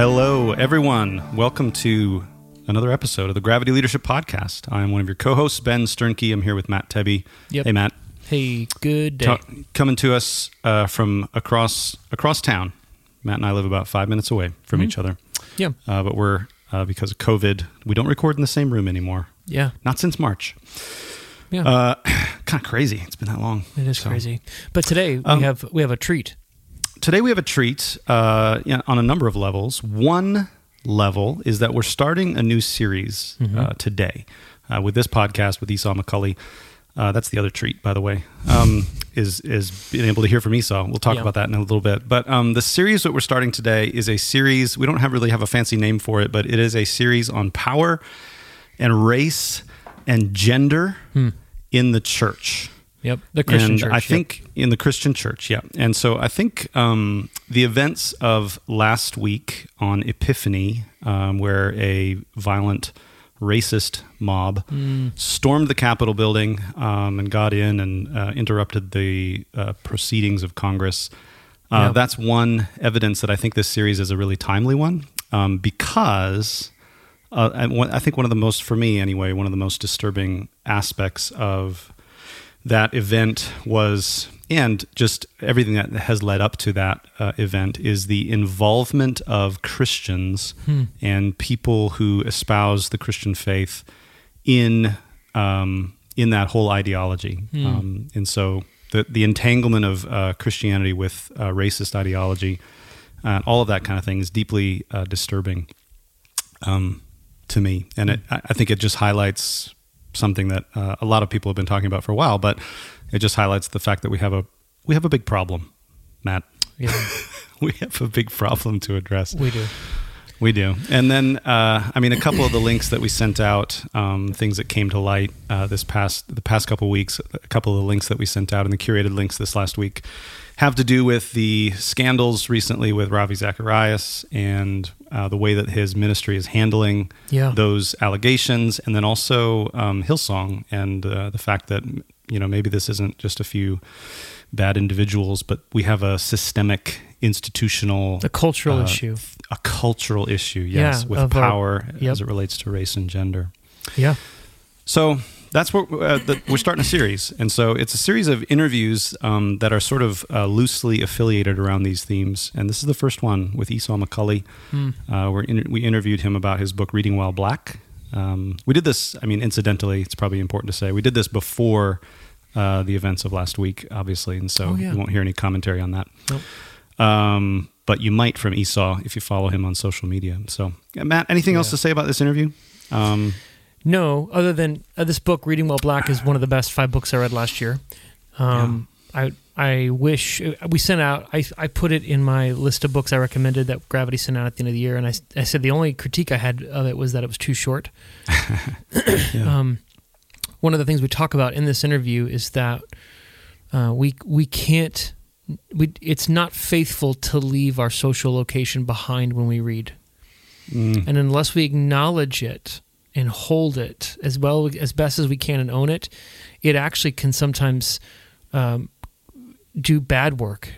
Hello, everyone. Welcome to another episode of the Gravity Leadership Podcast. I'm one of your co-hosts, Ben Sternke. I'm here with Matt Tebbe. Yep. Hey, Matt. Hey, good day. Ta- coming to us uh, from across across town. Matt and I live about five minutes away from Mm-hmm. each other, yeah, uh, but we're uh, because of COVID, we don't record in the same room anymore. yeah, Not since March. yeah. Uh, kind of crazy. It's been that long. it is So- crazy. But today we Um, have we have a treat. Today we have a treat uh, on a number of levels. One level is that we're starting a new series uh, today uh, with this podcast with Esau McCaulley. Uh, that's the other treat, by the way, um, is is being able to hear from Esau. We'll talk Yeah. about that in a little bit. But um, the series that we're starting today is a series. We don't have really have a fancy name for it, but it is a series on power and race and gender in the church Yep, the Christian and church. I yep. think in the Christian church, yeah. And so I think um, the events of last week on Epiphany, um, where a violent racist mob Mm. stormed the Capitol building um, and got in and uh, interrupted the uh, proceedings of Congress. Uh, Yeah. That's one evidence that I think this series is a really timely one um, because uh, and I think one of the most, for me anyway, one of the most disturbing aspects of that event was, and just everything that has led up to that uh, event, is the involvement of Christians and people who espouse the Christian faith in um, in that whole ideology. Um, and so the the entanglement of uh, Christianity with uh, racist ideology, uh, all of that kind of thing, is deeply uh, disturbing um, to me, and it, I I think it just highlights something that uh, a lot of people have been talking about for a while. But it just highlights the fact that we have a we have a big problem, Matt. yeah, We have a big problem to address. we do. We do. And then, uh, I mean, a couple of the links that we sent out, um, things that came to light uh, this past the past couple of weeks, a couple of the links that we sent out and the curated links this last week have to do with the scandals recently with Ravi Zacharias and uh, the way that his ministry is handling Yeah. those allegations, and then also um, Hillsong and uh, the fact that you know maybe this isn't just a few bad individuals, but we have a systemic institutional a cultural uh, issue. a cultural issue, yes, Yeah, with of our- power yep. as it relates to race and gender. Yeah, So that's what uh, the, we're starting a series, and so it's a series of interviews um, that are sort of uh, loosely affiliated around these themes. And this is the first one with Esau McCaulley Hmm. Uh, we're in, we interviewed him about his book Reading While Black. Um, we did this. I mean, incidentally, it's probably important to say we did this before uh, the events of last week, obviously, and so Oh, yeah. you won't hear any commentary on that. Nope. Um, but you might from Esau if you follow him on social media. So, uh, Matt, anything else to say about this interview? Um, no. Other than uh, this book, Reading While Black, is one of the best five books I read last year. Um, I I wish we sent out. I I put it in my list of books I recommended that Gravity sent out at the end of the year, and I I said the only critique I had of it was that it was too short. um, one of the things we talk about in this interview is that uh, we we can't. We, it's not faithful to leave our social location behind when we read, Mm. and unless we acknowledge it and hold it as well as best as we can and own it, it actually can sometimes um, do bad work.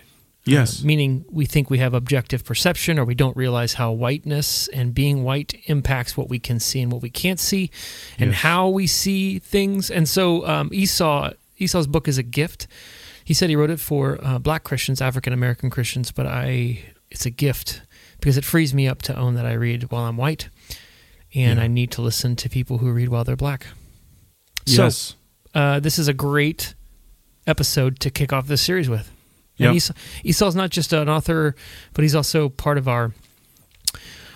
Yes. Uh, meaning we think we have objective perception or we don't realize how whiteness and being white impacts what we can see and what we can't see and Yes. how we see things. And so um, Esau Esau's book is a gift. He said he wrote it for uh, black Christians, African American Christians, but I it's a gift because it frees me up to own that I read while I'm white and Yeah. I need to listen to people who read while they're black. So yes. uh, this is a great episode to kick off this series with. And Yep. Esau, Esau's not just an author, but he's also part of our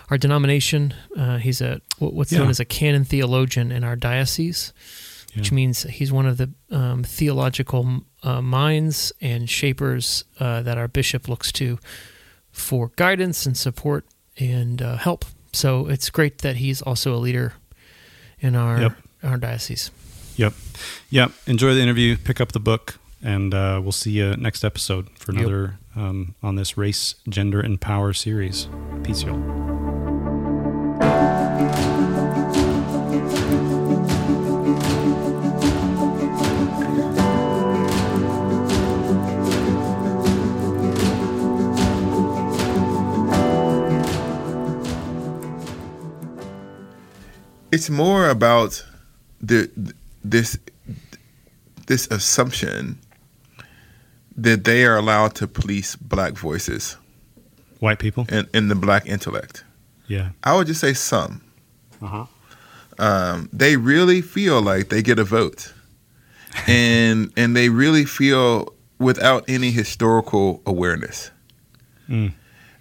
our denomination. Uh, he's a what- what's known as a canon theologian in our diocese, which Yeah. means he's one of the um, theological uh, minds and shapers uh, that our bishop looks to for guidance and support and uh, help. So it's great that he's also a leader in our Yep. our diocese. Yep. Yep. Enjoy the interview. Pick up the book, and uh, we'll see you next episode for Yep. another um, on this race, gender, and power series. Peace, y'all. it's more about the this this assumption that they are allowed to police black voices White people. and, and the black intellect. Yeah. I would just say some. Uh huh. Um, they really feel like they get a vote, and and they really feel without any historical awareness, Mm.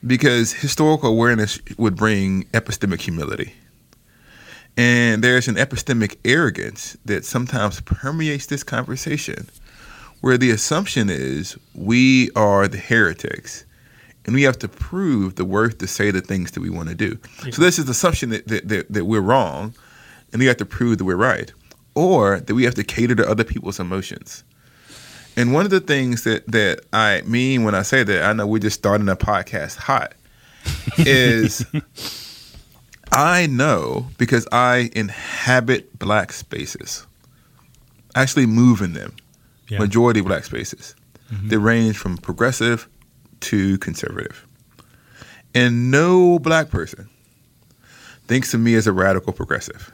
because historical awareness would bring epistemic humility. And there's an epistemic arrogance that sometimes permeates this conversation, where the assumption is we are the heretics and we have to prove the worth to say the things that we want to do. So this is the assumption that, that, that, that we're wrong and we have to prove that we're right, or that we have to cater to other people's emotions. And one of the things that, that I mean when I say that, I know we're just starting a podcast hot, is I know because I inhabit black spaces, actually move in them, Yeah. majority black spaces. They range from progressive to conservative. And no black person thinks of me as a radical progressive.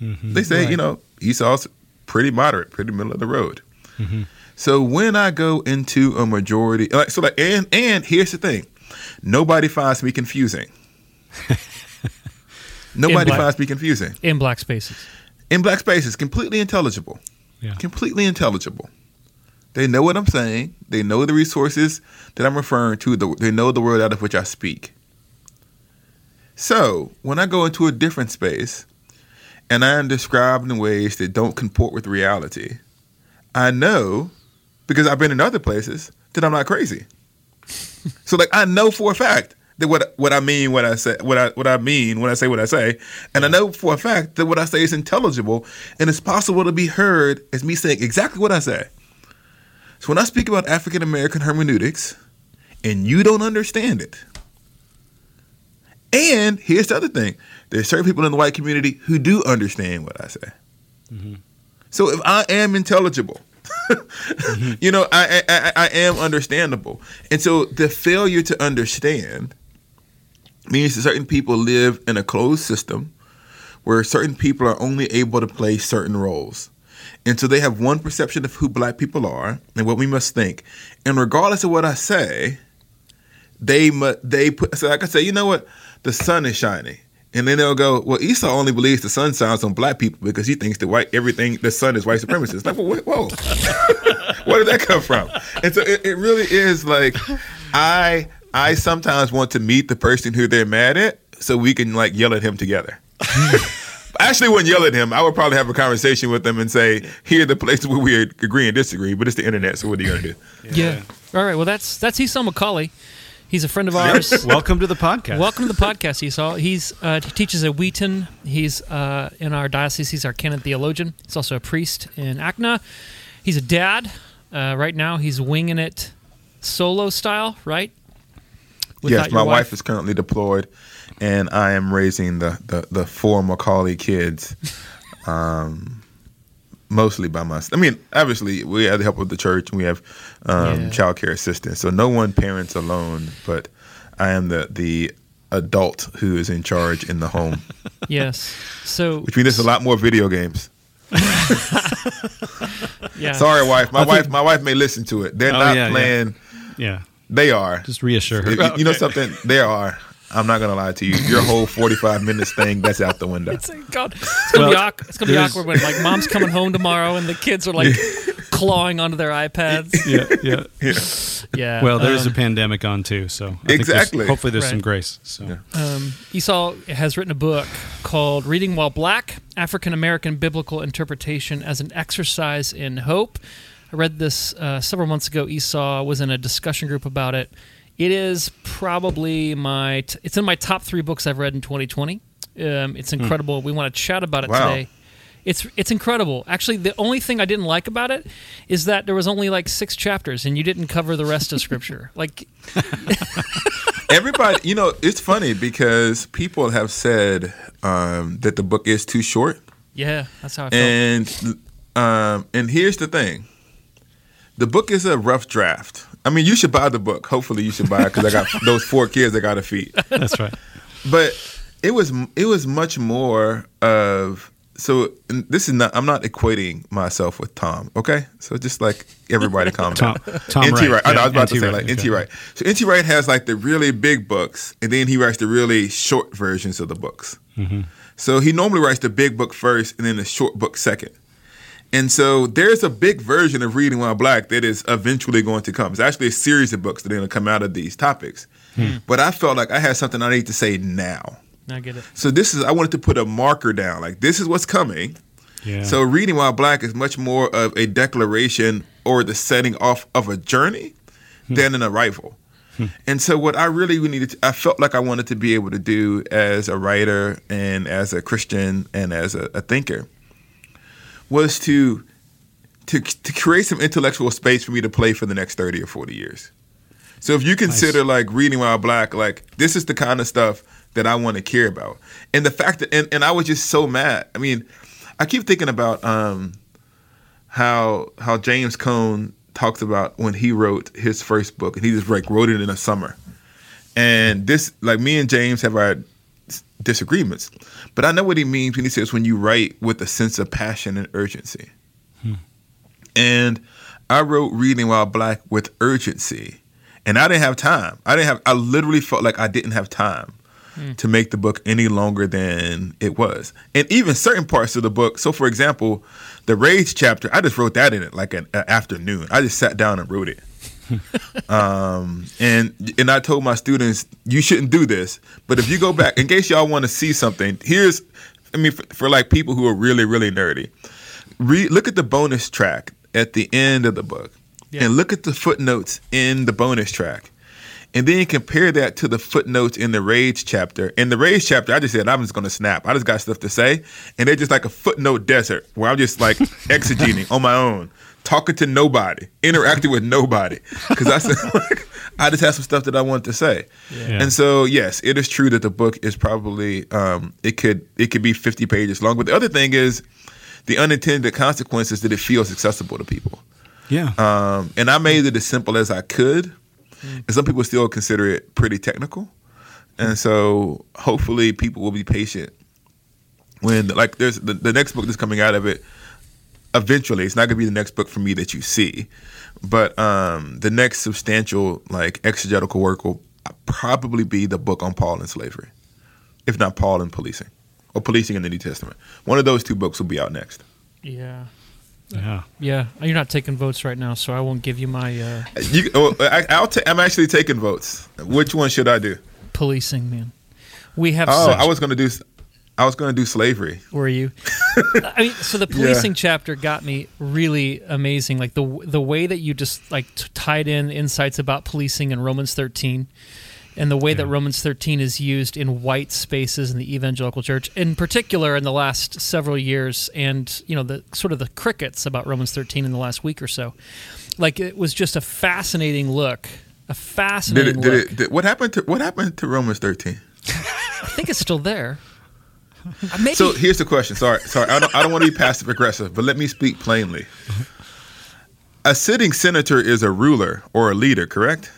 Mhm. They say, Right. you know, Esau's pretty moderate, pretty middle of the road. Mhm. So when I go into a majority, like so, like, and and here's the thing, nobody finds me confusing. nobody black- finds me confusing in black spaces. in black spaces. Completely intelligible, Yeah. completely intelligible. They know what I'm saying. They know the resources that I'm referring to. They know the word out of which I speak. So when I go into a different space and I am described in ways that don't comport with reality, I know because I've been in other places that I'm not crazy. so like I know for a fact what what I mean when I say what I what I mean when I say what I say, and I know for a fact that what I say is intelligible and it's possible to be heard as me saying exactly what I say. So when I speak about African American hermeneutics and you don't understand it, and here's the other thing: there's certain people in the white community who do understand what I say. Mm-hmm. So if I am intelligible, mm-hmm. you know, I I I am understandable, and so the failure to understand means that certain people live in a closed system where certain people are only able to play certain roles. And so they have one perception of who black people are and what we must think. And regardless of what I say, they mu- they put so like I say, you know what? The sun is shining. And then they'll go, well, Esau only believes the sun shines on black people because he thinks that white everything the sun is white supremacist. Like, whoa, whoa. where did that come from? And so it, it really is like I I sometimes want to meet the person who they're mad at so we can like yell at him together. actually wouldn't yell at him. I would probably have a conversation with him and say, "Here are the places where we agree and disagree." But it's the internet, so what are you gonna do? Yeah. All right. Well, that's that's Esau McCaulley. He's a friend of ours. Welcome to the podcast. Welcome to the podcast, Esau. He's uh, he teaches at Wheaton. He's uh, in our diocese. He's our canon theologian. He's also a priest in ACNA. He's a dad. Uh, right now, he's winging it solo style, right? Without yes, my your wife. is currently deployed, and I am raising the the, the four McCaulley kids, um, mostly by myself. I mean, obviously, we have the help of the church, and we have um, Yeah. child care assistants. So no one parents alone, but I am the the adult who is in charge in the home. Yes. So Which means there's a lot more video games. yeah. Sorry, wife. My I think- wife. My wife may listen to it. They're Oh, not yeah, yeah. playing. yeah. They are. Just reassure her. If- You know something? They are. I'm not gonna lie to you. Your whole 45 minutes thing that's out the window. It's like, God, it's gonna be Well, awkward. It's gonna be awkward when like mom's coming home tomorrow and the kids are like clawing onto their iPads. yeah, yeah. Yeah. Well, there's um, a pandemic on too, so I think there's- Exactly. hopefully, there's some grace. So um, Esau has written a book called "Reading While Black: African American Biblical Interpretation as an Exercise in Hope." I read this uh, several months ago. Esau was in a discussion group about it. It is probably my. T- it's in my top three books I've read in 2020. Um, it's incredible. We want to chat about it Wow. today. It's it's incredible. Actually, the only thing I didn't like about it is that there was only like six chapters, and you didn't cover the rest of Scripture. Like, Everybody, you know, it's funny because people have said um, that the book is too short, yeah, that's how I felt. and um, and here's the thing: the book is a rough draft. I mean, you should buy the book. Hopefully, you should buy it because I got those four kids I got to feed. that's right. but it was it was much more of so this is not I'm not equating myself with Tom, okay? So just like everybody down. Tom- Tom NT Wright. Wright. I, I was Yeah, about to say Wright, like NT okay. Wright. So NT Wright has like the really big books and then he writes the really short versions of the books. Mm-hmm. So he normally writes the big book first and then the short book second. And so there's a big version of Reading While Black that is eventually going to come. It's actually a series of books that are going to come out of these topics. Hmm. But I felt like I had something I need to say now. I get it. So this is I wanted to put a marker down. Like this is what's coming. Yeah. So reading while black is much more of a declaration or the setting off of a journey than an arrival. And so what I really needed, to, I felt like I wanted to be able to do as a writer and as a Christian and as a, a thinker was to to to create some intellectual space for me to play for the next 30 or 40 years. So if you consider like reading while black, like this is the kind of stuff that I want to care about. And the fact that and, and I was just so mad. I mean, I keep thinking about um how how James Cone talks about when he wrote his first book and he just like wrote it in a summer. And this like me and James have our disagreements. But I know what he means when he says when you write with a sense of passion and urgency. Hmm. And I wrote Reading While Black with urgency. And I didn't have time. I didn't have I literally felt like I didn't have time hmm. to make the book any longer than it was. And even certain parts of the book, so for example, the rage chapter, I just wrote that in it like an, an afternoon. I just sat down and wrote it. um, and and I told my students, you shouldn't do this. But if you go back, in case y'all want to see something, here's, I mean, for, for like people who are really really nerdy, read look at the bonus track at the end of the book, Yeah. and look at the footnotes in the bonus track. And then compare that to the footnotes in the rage chapter. In the rage chapter, I just said I'm just gonna snap. I just got stuff to say, and they're just like a footnote desert where I'm just like exegeting on my own, talking to nobody, interacting with nobody, because I said like, I just have some stuff that I want to say. Yeah. And so yes, it is true that the book is probably um, it could it could be 50 pages long. But the other thing is the unintended consequences that it feels accessible to people. yeah. Um, and I made it as simple as I could. And some people still consider it pretty technical. And so hopefully people will be patient when like there's the, the next book that's coming out of it eventually it's not going to be the next book for me that you see but um the next substantial like exegetical work will probably be the book on paul and slavery if not paul and policing or policing in the new testament one of those two books will be out next Yeah. yeah. Yeah. You're not taking votes right now, so I won't give you my uh, you, oh, I, I'll ta- i'm actually taking votes which one should i do policing, man. We have Oh, such, I was gonna do. I was going to do slavery. Were you? I mean, so the policing yeah. chapter got me really amazing. Like the the way that you just like t- tied in insights about policing in Romans 13 and the way yeah. that Romans 13 is used in white spaces in the evangelical church, in particular in the last several years, and you know the sort of the crickets about Romans 13 in the last week or so. Like it was just a fascinating look, a fascinating did it, look. Did it, did, what happened to what happened to Romans 13? I think it's still there. Uh, maybe. So here's the question. Sorry, sorry. I don't, I don't want to be passive aggressive, but let me speak plainly. A sitting senator is a ruler or a leader, correct?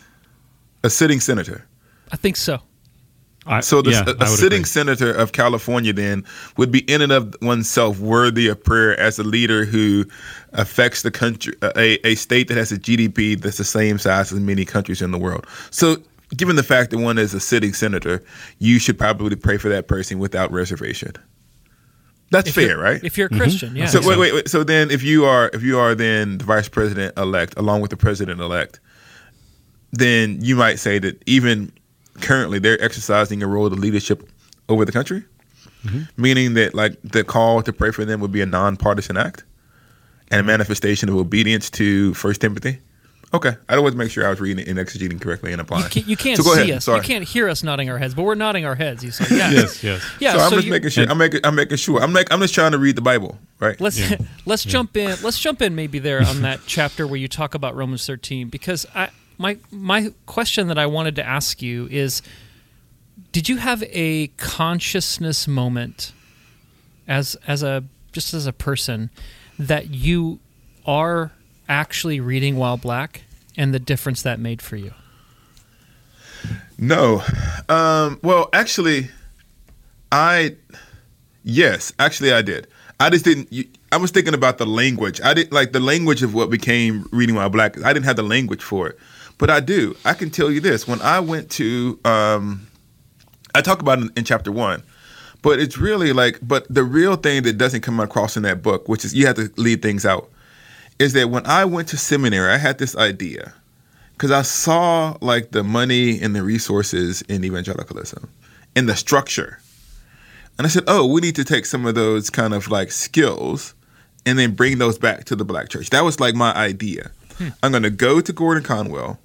A sitting senator. I think so. I, so the, yeah, a, a sitting agree. senator of California then would be in and of oneself worthy of prayer as a leader who affects the country, a, a state that has a GDP that's the same size as many countries in the world. So given the fact that one is a sitting senator, you should probably pray for that person without reservation. That's if fair, right? If you're a mm-hmm. Christian, mm-hmm. yeah. So wait, wait, wait. So then, if you are, if you are then the vice president elect, along with the president elect, then you might say that even currently they're exercising a role of leadership over the country, mm-hmm. meaning that like the call to pray for them would be a nonpartisan act and a manifestation of obedience to First Timothy. Okay, I always make sure I was reading and exegeting correctly and applying. You can't, you can't so see ahead. us. Sorry. You can't hear us nodding our heads, but we're nodding our heads. You say, yeah. yes, yes. Yeah. So, so I'm just making sure. I'm making. I'm making sure. I'm like. I'm just trying to read the Bible, right? Let's yeah. let's yeah. jump in. Let's jump in maybe there on that chapter where you talk about Romans 13 because I my my question that I wanted to ask you is, did you have a consciousness moment as as a just as a person that you are actually reading While Black and the difference that made for you? No. Um, well, actually, I, yes, actually, I did. I just didn't. I was thinking about the language. I didn't like the language of what became reading while black. I didn't have the language for it, but I do. I can tell you this: when I went to, um, I talk about in, in chapter one, but it's really like, but the real thing that doesn't come across in that book, which is you have to leave things out is that when I went to seminary, I had this idea because I saw like the money and the resources in evangelicalism and the structure. And I said, oh, we need to take some of those kind of like skills and then bring those back to the black church. That was like my idea. Hmm. I'm going to go to Gordon Conwell,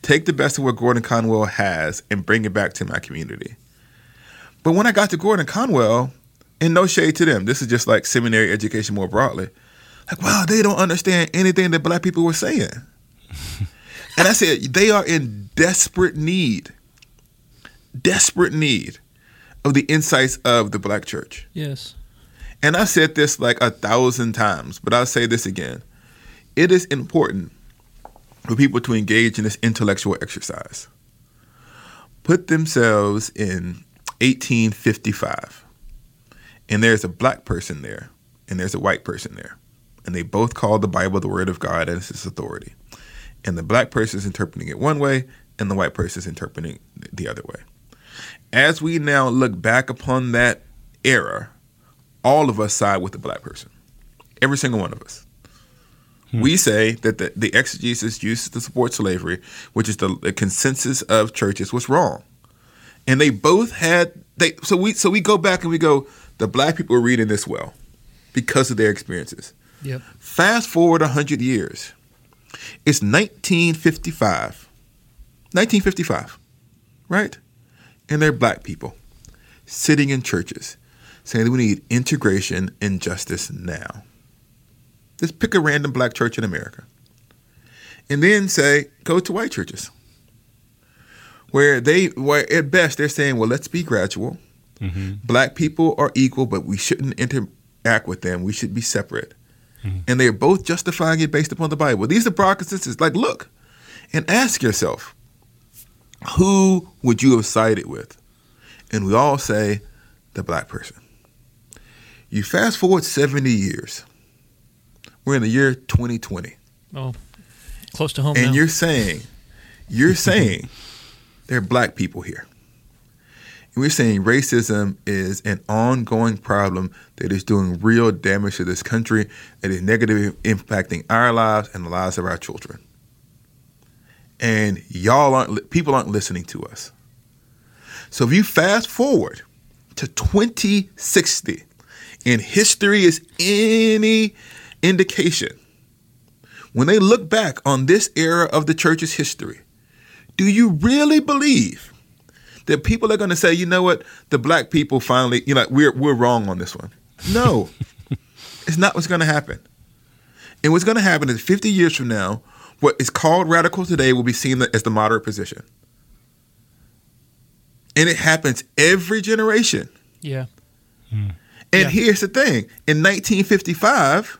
take the best of what Gordon Conwell has, and bring it back to my community. But when I got to Gordon Conwell, and no shade to them, this is just like seminary education more broadly. Like, wow, they don't understand anything that black people were saying. and I said, they are in desperate need, desperate need of the insights of the black church. Yes. And I said this like a thousand times, but I'll say this again. It is important for people to engage in this intellectual exercise. Put themselves in 1855, and there's a black person there, and there's a white person there and they both call the Bible the Word of God as its authority. And the black person is interpreting it one way, and the white person is interpreting it the other way. As we now look back upon that era, all of us side with the black person. Every single one of us. Hmm. We say that the, the exegesis used to support slavery, which is the, the consensus of churches, was wrong. And they both had they so we so we go back and we go, the black people are reading this well because of their experiences. Yep. Fast forward 100 years. It's 1955. 1955, right? And they're black people sitting in churches saying that we need integration and justice now. Just pick a random black church in America. And then say, go to white churches. Where they, where at best they're saying, well, let's be gradual. Mm-hmm. Black people are equal, but we shouldn't interact with them. We should be separate. Mm-hmm. And they're both justifying it based upon the Bible. These are broad consensus. Like, look and ask yourself, who would you have sided with? And we all say the black person. You fast forward 70 years. We're in the year 2020. Oh, close to home. And now. you're saying, you're saying there are black people here. We're saying racism is an ongoing problem that is doing real damage to this country, that is negatively impacting our lives and the lives of our children. And y'all aren't, people aren't listening to us. So if you fast forward to 2060, and history is any indication, when they look back on this era of the church's history, do you really believe that people are going to say, you know what, the black people finally, you know, we're we're wrong on this one? No, it's not what's going to happen. And what's going to happen is 50 years from now, what is called radical today will be seen as the moderate position. And it happens every generation. Yeah. Hmm. And Yeah. here's the thing in 1955,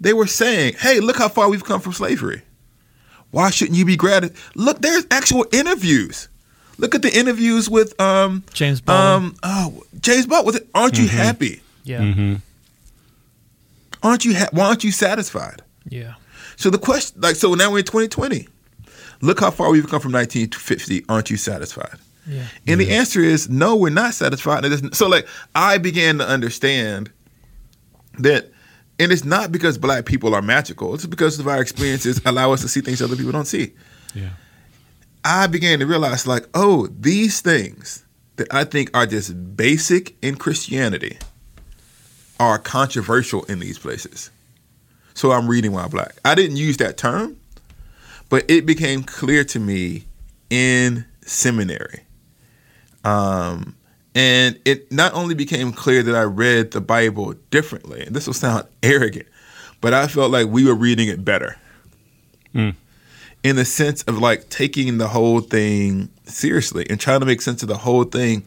they were saying, hey, look how far we've come from slavery. Why shouldn't you be glad? Look, there's actual interviews. Look at the interviews with um, James Baldwin. um, oh, James Baldwin. Aren't you happy? yeah. Aren't you? Ha- why aren't you satisfied? Yeah. So the question, like, so now we're in 2020. Look how far we've come from 1950. Aren't you satisfied? Yeah. And the answer is no, we're not satisfied. It isn't- So like I began to understand that and it's not because black people are magical. It's because of our experiences allow us to see things other people don't see. Yeah. I began to realize like, oh, these things that I think are just basic in Christianity are controversial in these places. So I'm reading while black. I didn't use that term, but it became clear to me in seminary. Um, and it not only became clear that I read the Bible differently, and this will sound arrogant, but I felt like we were reading it better. In the sense of like taking the whole thing seriously and trying to make sense of the whole thing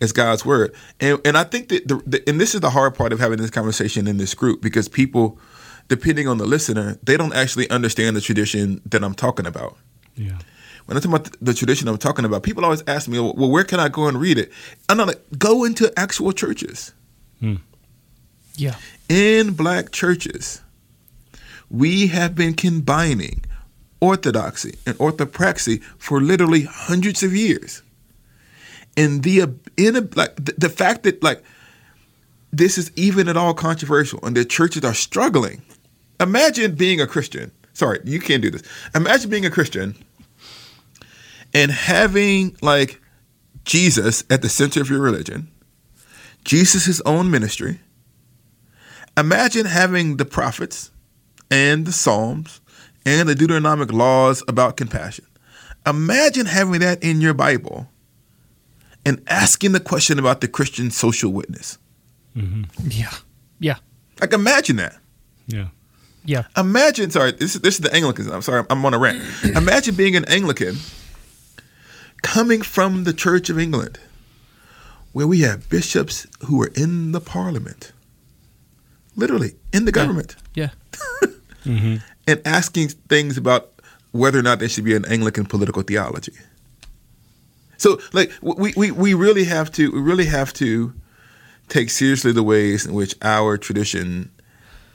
as God's word. And and I think that the, the and this is the hard part of having this conversation in this group because people, depending on the listener, they don't actually understand the tradition that I'm talking about. Yeah. When I talk about the tradition I'm talking about, people always ask me, "Well, where can I go and read it?" I'm not like, go into actual churches. Hmm. Yeah. In black churches, we have been combining orthodoxy and orthopraxy for literally hundreds of years. And the in like the, the fact that like this is even at all controversial and the churches are struggling. Imagine being a Christian. Sorry, you can't do this. Imagine being a Christian and having like Jesus at the center of your religion, Jesus' own ministry. Imagine having the prophets and the Psalms and the Deuteronomic laws about compassion. Imagine having that in your Bible and asking the question about the Christian social witness. Mm-hmm. Yeah. Yeah. Like, imagine that. Yeah. Yeah. Imagine, sorry, this is, this is the Anglicans. I'm sorry, I'm on a rant. Imagine being an Anglican coming from the Church of England, where we have bishops who are in the parliament, literally in the government, Yeah. Mm-hmm. And asking things about whether or not there should be an Anglican political theology. So, like, we, we, we really have to we really have to take seriously the ways in which our tradition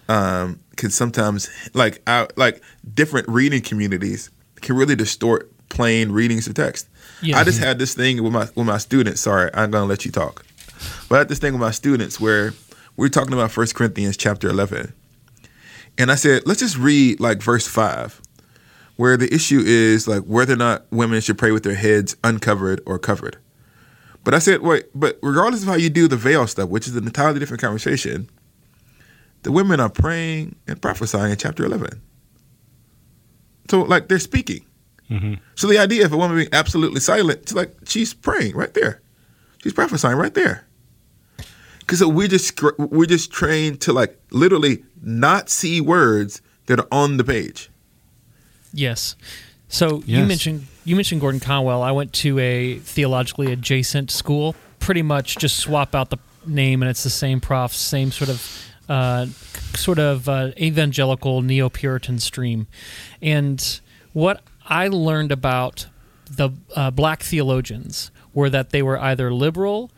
um, can sometimes like our like different reading communities can really distort plain readings of text. Yeah. I just had this thing with my with my students. Sorry, I'm gonna let you talk. But I had this thing with my students where we're talking about 1 Corinthians chapter 11. And I said, let's just read like verse 5, where the issue is like whether or not women should pray with their heads uncovered or covered. But I said, wait, but regardless of how you do the veil stuff, which is an entirely different conversation, the women are praying and prophesying in chapter 11. So, like, they're speaking. Mm-hmm. So, the idea of a woman being absolutely silent, it's like she's praying right there. She's prophesying right there. Because we're just we're just trained to like literally not see words that are on the page. Yes. So you mentioned you mentioned Gordon Conwell. I went to a theologically adjacent school. Pretty much just swap out the name and it's the same prof, same sort of uh, sort of uh, evangelical neo Puritan stream. And what I learned about the uh, black theologians were that they were either liberal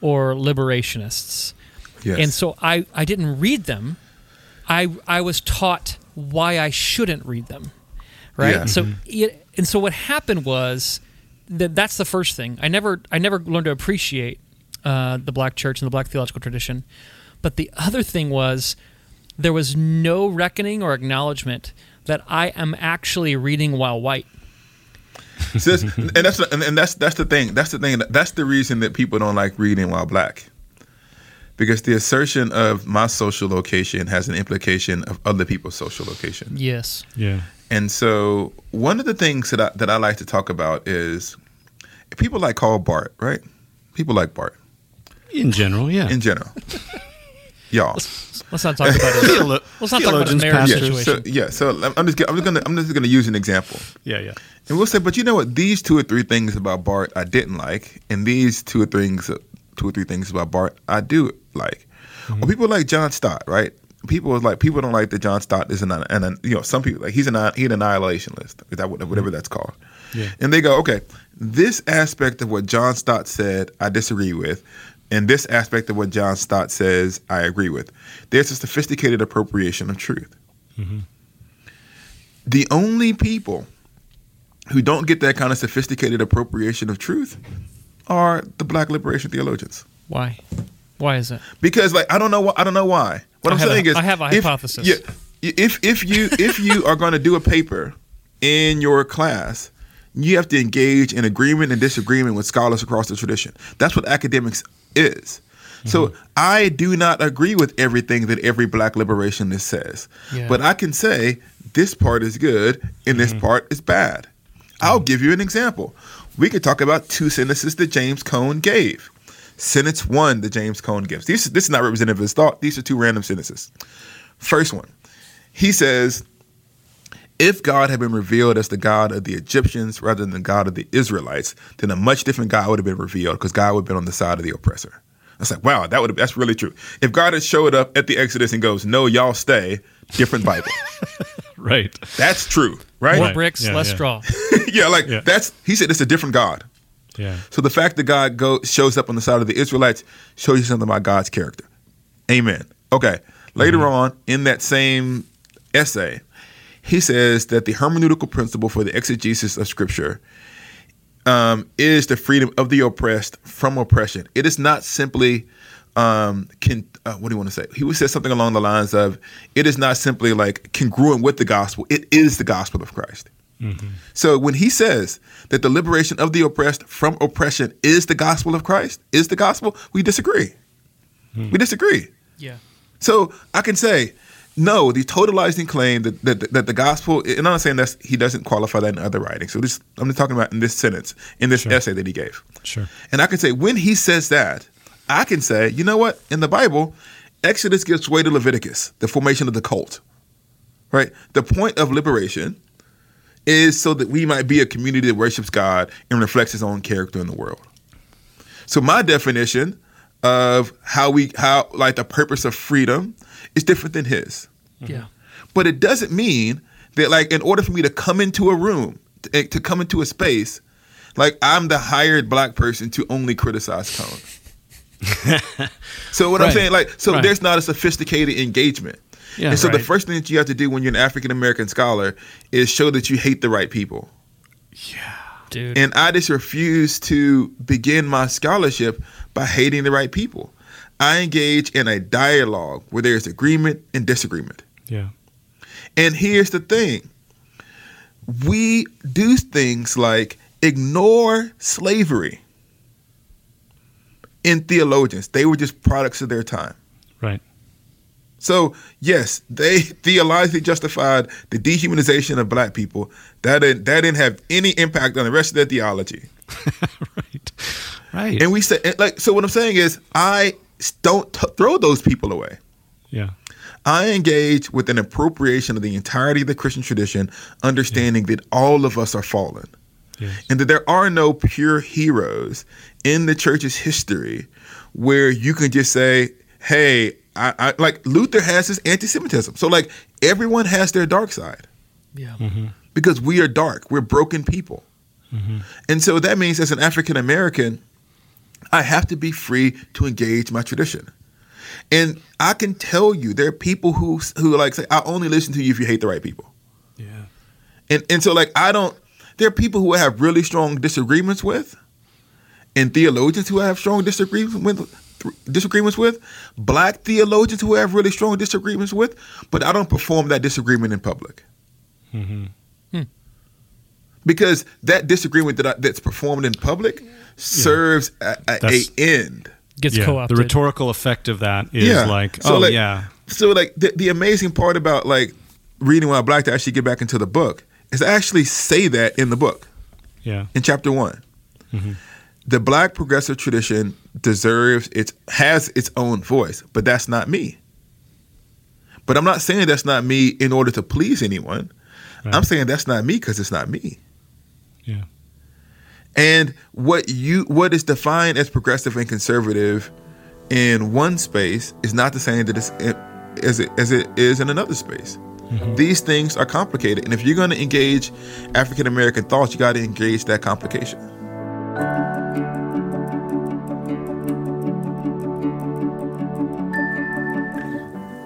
or liberationists. Yes. And so I, I didn't read them. I I was taught why I shouldn't read them. Right? Yeah. So it, and so what happened was that that's the first thing. I never I never learned to appreciate uh, the black church and the black theological tradition. But the other thing was there was no reckoning or acknowledgement that I am actually reading while white. So this- and that's and, and that's that's the thing. That's the thing. That's the reason that people don't like reading while black. Because the assertion of my social location has an implication of other people's social location. Yes. Yeah. And so one of the things that I, that I like to talk about is people like Karl Barth, right? People like Barth In general, yeah. in general. Y'all. Let's not talk about it. Let's not talk about his theologians, marriage pastors. Yeah, so situation. yeah, so um, I'm just I'm just gonna I'm just gonna use an example, Yeah, yeah. and we'll say, but you know what? These two or three things about Barth I didn't like, and these two or things, two or three things about Barth I do like. Mm-hmm. Or people like John Stott, right? People is like people don't like that John Stott is an and an, you know some people like he's an he's an annihilationist, is that what- whatever that's called. Yeah. And they go, okay, this aspect of what John Stott said, I disagree with. And this aspect of what John Stott says, I agree with. There's a sophisticated appropriation of truth. Mm-hmm. The only people who don't get that kind of sophisticated appropriation of truth are the black liberation theologians. Why? Why is it? Because like I don't know wh- I don't know why. What I am have a- saying is I have a if- hypothesis. Yeah, if if you if you are going to do a paper in your class, you have to engage in agreement and disagreement with scholars across the tradition. That's what academics is. So Mm-hmm. I do not agree with everything that every black liberationist says. Yeah. But I can say this part is good and this Mm-hmm. part is bad. I'll give you an example. We could talk about two sentences that James Cone gave. Sentence one that James Cone gives. These, this is not representative of his thought. These are two random sentences. First one, he says, if God had been revealed as the God of the Egyptians rather than the God of the Israelites, then a much different God would have been revealed because God would have been on the side of the oppressor. I was like, wow, that would have, that's really true. If God had showed up at the Exodus and goes, no, y'all stay, different Bible. Right. that's true, right? More bricks, Yeah, less yeah. straw. yeah, like Yeah. that's he said it's a different God. Yeah. So the fact that God go, shows up on the side of the Israelites shows you something about God's character. Amen. Okay. Later mm-hmm. on in that same essay, he says that the hermeneutical principle for the exegesis of Scripture um, is the freedom of the oppressed from oppression. It is not simply um, can uh, what do you want to say? He would say something along the lines of, "It is not simply like congruent with the gospel. It is the gospel of Christ." So when he says that the liberation of the oppressed from oppression is the gospel of Christ, is the gospel, we disagree. We disagree. Yeah. So I can say, no, the totalizing claim that, that, that the gospel, and I'm not saying that he doesn't qualify that in other writings. So this, I'm just talking about in this sentence, in this essay that he gave. Sure. And I can say, when he says that, I can say, you know what? In the Bible, Exodus gives way to Leviticus, the formation of the cult. Right? The point of liberation is so that we might be a community that worships God and reflects his own character in the world. So my definition of how we how like the purpose of freedom is different than his. Mm-hmm. Yeah. But it doesn't mean that like in order for me to come into a room, to, to come into a space, like I'm the hired black person to only criticize Cone. so what I'm saying, like, so Right. there's not a sophisticated engagement. Yeah, and so the first thing that you have to do when you're an African American scholar is show that you hate the right people. Yeah. Dude. And I just refuse to begin my scholarship by hating the right people. I engage in a dialogue where there's agreement and disagreement. Yeah. And here's the thing we do things like ignore slavery in theologians, they were just products of their time. Right. So, yes, they theologically justified the dehumanization of black people. That didn't, that didn't have any impact on the rest of their theology. Right. Right. And we said, like, so what I'm saying is, I don't t- throw those people away. yeah. I engage with an appropriation of the entirety of the Christian tradition, understanding that all of us are fallen Yes. and that there are no pure heroes in the church's history where you can just say, hey, I, I like Luther has his anti Semitism. So, like, everyone has their dark side yeah. Mm-hmm. because we are dark, we're broken people. Mm-hmm. And so that means as an African American, I have to be free to engage my tradition. And I can tell you there are people who who like say I only listen to you if you hate the right people. Yeah. And and so like I don't there are people who I have really strong disagreements with and theologians who I have strong disagreements with disagreements with, black theologians who I have really strong disagreements with, but I don't perform that disagreement in public. Mm-hmm. Hmm. because that disagreement that I, that's performed in public serves a, a, a end. Gets yeah, co-opted. the rhetorical effect of that is Yeah. like, So, oh like, yeah, So like the, the amazing part about like reading while black to actually get back into the book is I actually say that in the book yeah, in chapter one. Mm-hmm. The black progressive tradition deserves its has its own voice, but that's not me. But I'm not saying that's not me in order to please anyone. I'm saying that's not me because it's not me. And what you what is defined as progressive and conservative in one space is not the same that it's as it as it is in another space. Mm-hmm. These things are complicated, and if you're going to engage African American thoughts, you got to engage that complication.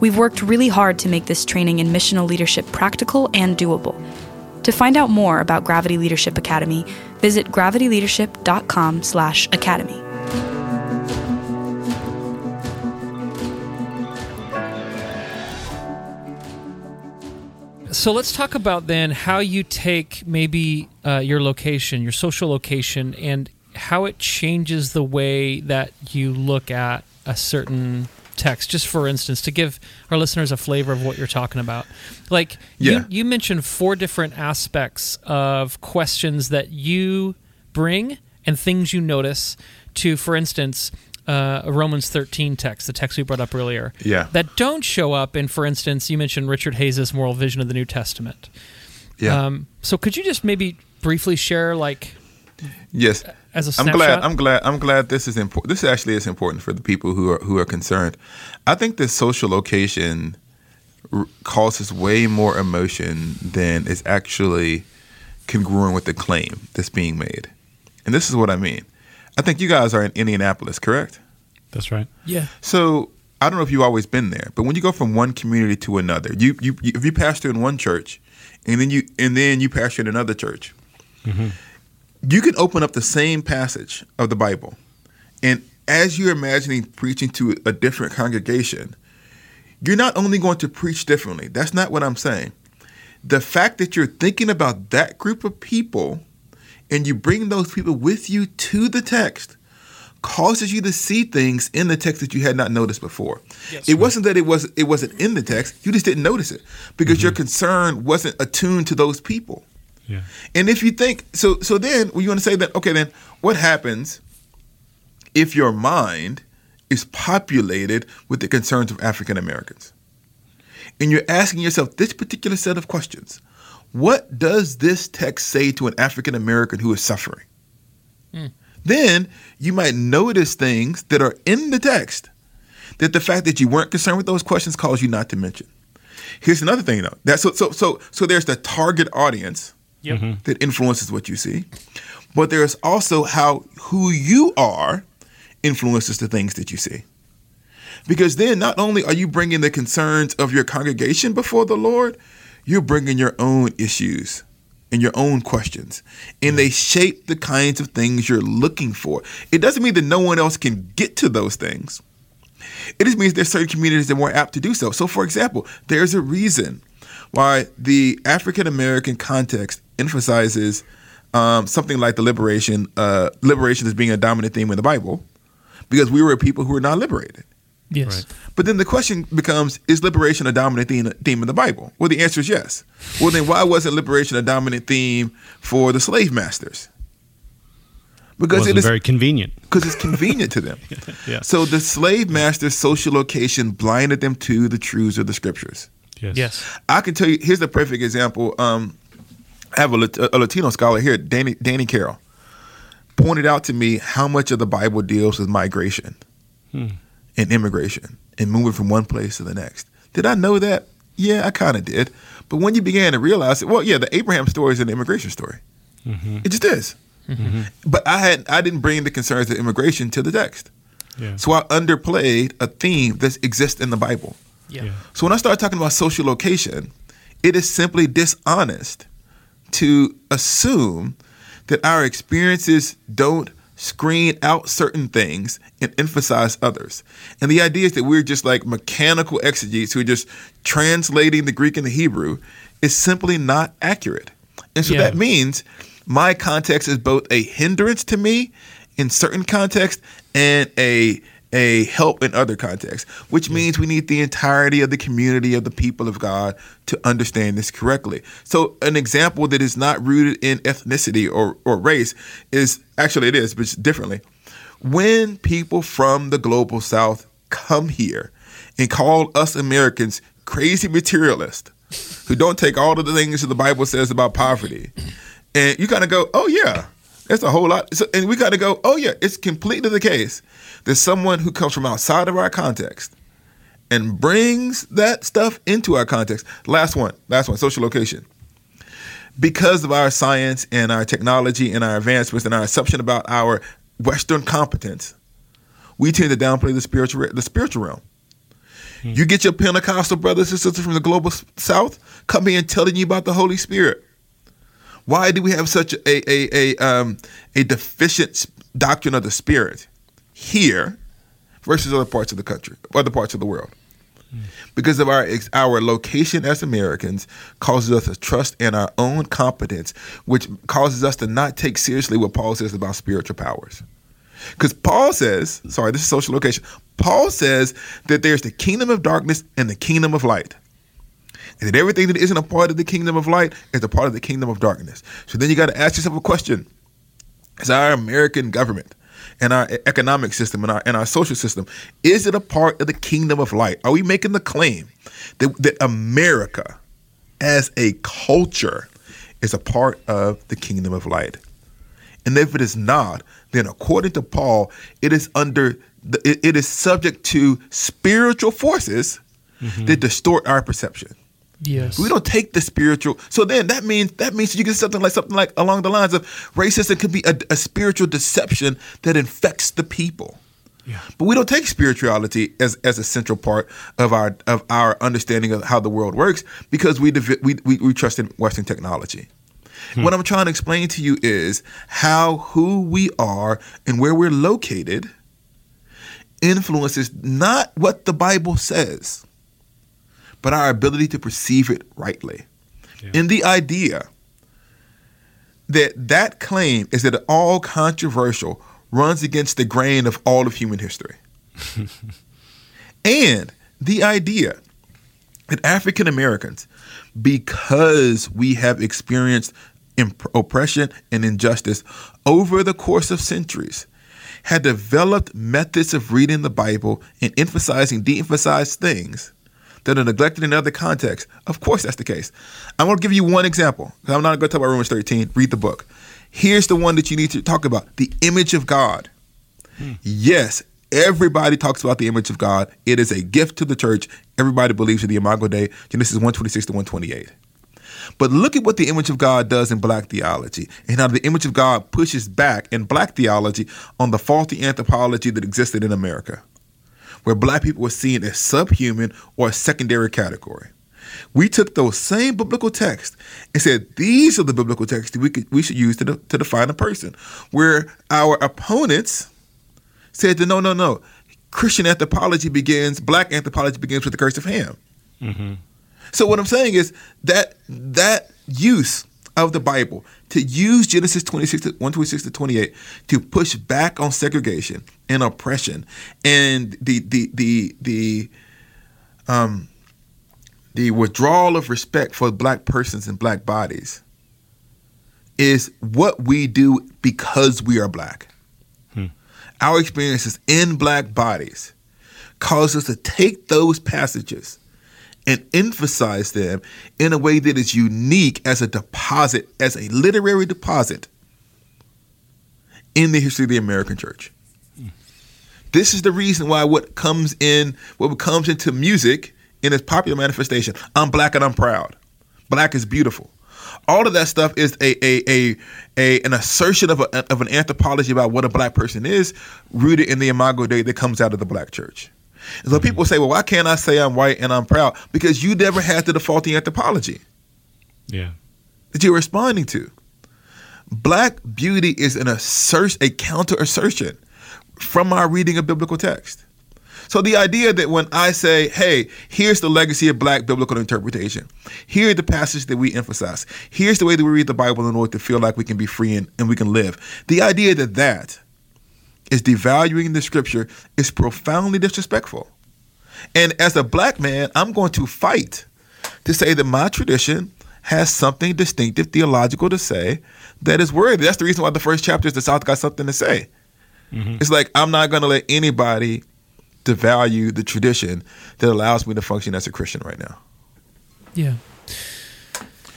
We've worked really hard to make this training in missional leadership practical and doable. To find out more about Gravity Leadership Academy, visit gravityleadership.com/academy. So let's talk about then how you take maybe uh, your location, your social location, and how it changes the way that you look at a certain text. Just for instance, to give our listeners a flavor of what you're talking about. Like Yeah. you, you mentioned four different aspects of questions that you bring and things you notice to, for instance, uh, a Romans 13 text, the text we brought up earlier Yeah. that don't show up in, for instance, you mentioned Richard Hays' moral vision of the New Testament. Yeah. Um, so could you just maybe briefly share, like, yes. As a I'm glad. I'm glad. I'm glad this is important. This actually is important for the people who are who are concerned. I think this social location r- causes way more emotion than is actually congruent with the claim that's being made. And this is what I mean. I think you guys are in Indianapolis, correct? that's right. yeah. So I don't know if you've always been there, but when you go from one community to another, you, you, you if you pastor in one church, and then you and then you pastor in another church, mm-hmm. You can open up the same passage of the Bible, and as you're imagining preaching to a different congregation, you're not only going to preach differently. That's not what I'm saying. The fact that you're thinking about that group of people, and you bring those people with you to the text causes you to see things in the text that you had not noticed before. it wasn't that it was it wasn't in the text, you just didn't notice it because your mm-hmm. concern wasn't attuned to those people. Yeah, And if you think so so then you want to say that okay then what happens if your mind is populated with the concerns of African Americans? And you're asking yourself this particular set of questions. What does this text say to an African American who is suffering? Hmm. Then you might notice things that are in the text that the fact that you weren't concerned with those questions caused you not to mention. Here's another thing though. That so so so so there's the target audience Yep. Mm-hmm. that influences what you see. But there's also how who you are influences the things that you see. Because then not only are you bringing the concerns of your congregation before the Lord, you're bringing your own issues and your own questions. And they shape the kinds of things you're looking for. It doesn't mean that no one else can get to those things. It just means there's certain communities that are more apt to do so. So, for example, there's a reason why the African American context emphasizes um, something like the liberation, uh, liberation as being a dominant theme in the Bible, because we were a people who were not liberated. Yes. Right. But then the question becomes: Is liberation a dominant theme, theme in the Bible? Well, the answer is yes. Well, then why wasn't liberation a dominant theme for the slave masters? Because wasn't it is very convenient. because it's convenient to them. Yeah. So the slave master's social location blinded them to the truths of the scriptures. Yes. Yes. I can tell you. Here's the perfect example. Um, I have a, a Latino scholar here, Danny Danny Carroll, pointed out to me how much of the Bible deals with migration and immigration and moving from one place to the next. Did I know that? Yeah, I kind of did. But when you began to realize it, well, yeah, the Abraham story is an immigration story. It just is. Mm-hmm. But I had I didn't bring the concerns of immigration to the text. Yeah. So I underplayed a theme that exists in the Bible. Yeah. Yeah. So when I start talking about social location, it is simply dishonest to assume that our experiences don't screen out certain things and emphasize others. And the idea is that we're just like mechanical exegetes who are just translating the Greek and the Hebrew is simply not accurate. And so Yeah. that means my context is both a hindrance to me in certain contexts and a a help in other contexts, which means we need the entirety of the community of the people of God to understand this correctly. So, an example that is not rooted in ethnicity or, or race is actually it is, but it's differently. When people from the global south come here and call us Americans crazy materialists who don't take all of the things that the Bible says about poverty, and you kind of go, oh, yeah, that's a whole lot. So, and we got to go, oh, yeah, it's completely the case that someone who comes from outside of our context and brings that stuff into our context. Last one, last one, social location. Because of our science and our technology and our advancements and our assumption about our Western competence, we tend to downplay the spiritual the spiritual realm. Hmm. You get your Pentecostal brothers and sisters from the global South coming and telling you about the Holy Spirit. Why do we have such a a a um, a deficient doctrine of the Spirit here versus other parts of the country, other parts of the world? Because of our our location as Americans causes us to trust in our own competence, which causes us to not take seriously what Paul says about spiritual powers. Because Paul says, sorry, this is social location. Paul says that there's the kingdom of darkness and the kingdom of light. And that everything that isn't a part of the kingdom of light is a part of the kingdom of darkness. So then you got to ask yourself a question Is our American government and our economic system and our, and our social system, is it a part of the kingdom of light? Are we making the claim that, that America as a culture is a part of the kingdom of light? And if it is not, then according to Paul, it is under the, it, it is subject to spiritual forces mm-hmm. that distort our perception. Yes. We don't take the spiritual. So then that means that means you get something like something like along the lines of racism could be a, a spiritual deception that infects the people. Yeah. But we don't take spirituality as as a central part of our of our understanding of how the world works because we we we, we trust in Western technology. Hmm. What I'm trying to explain to you is how who we are and where we're located influences not what the Bible says, but our ability to perceive it rightly. Yeah. And the idea that that claim is that all controversial runs against the grain of all of human history. and the idea that African Americans, because we have experienced imp- oppression and injustice over the course of centuries, had developed methods of reading the Bible and emphasizing de emphasized things that are neglected in other contexts. Of course, that's the case. I'm going to give you one example. I'm not going to talk about Romans 13. Read the book. Here's the one that you need to talk about the image of God. Hmm. Yes, everybody talks about the image of God. It is a gift to the church. Everybody believes in the Imago Dei, Genesis 126 to 128. But look at what the image of God does in black theology and how the image of God pushes back in black theology on the faulty anthropology that existed in America, where black people were seen as subhuman or a secondary category. We took those same biblical texts and said these are the biblical texts that we could, we should use to, de- to define a person. Where our opponents said that no, no, no, Christian anthropology begins, black anthropology begins with the curse of Ham. Mm-hmm. So what I'm saying is that that use of the Bible to use Genesis 26 to 126 to 28 to push back on segregation and oppression and the the the the um the withdrawal of respect for black persons and black bodies is what we do because we are black. Our experiences in black bodies cause us to take those passages and emphasize them in a way that is unique as a deposit, as a literary deposit in the history of the American church. This is the reason why what comes in, what comes into music in its popular manifestation, I'm black and I'm proud. Black is beautiful. all of that stuff is a a, a, a an assertion of a, of an anthropology about what a black person is, rooted in the imago Dei that comes out of the black church. And so people say, well, why can't I say I'm white and I'm proud? Because you never had the defaulting anthropology Yeah. that you're responding to. Black beauty is an assert a counter assertion from our reading of biblical text. So the idea that when I say, hey, here's the legacy of black biblical interpretation, here are the passages that we emphasize, here's the way that we read the Bible in order to feel like we can be free and, and we can live. The idea that that is devaluing the scripture is profoundly disrespectful. And as a black man, I'm going to fight to say that my tradition has something distinctive theological to say that is worthy. That's the reason why the first chapter is the South got something to say. Mm-hmm. It's like I'm not going to let anybody devalue the tradition that allows me to function as a Christian right now. Yeah.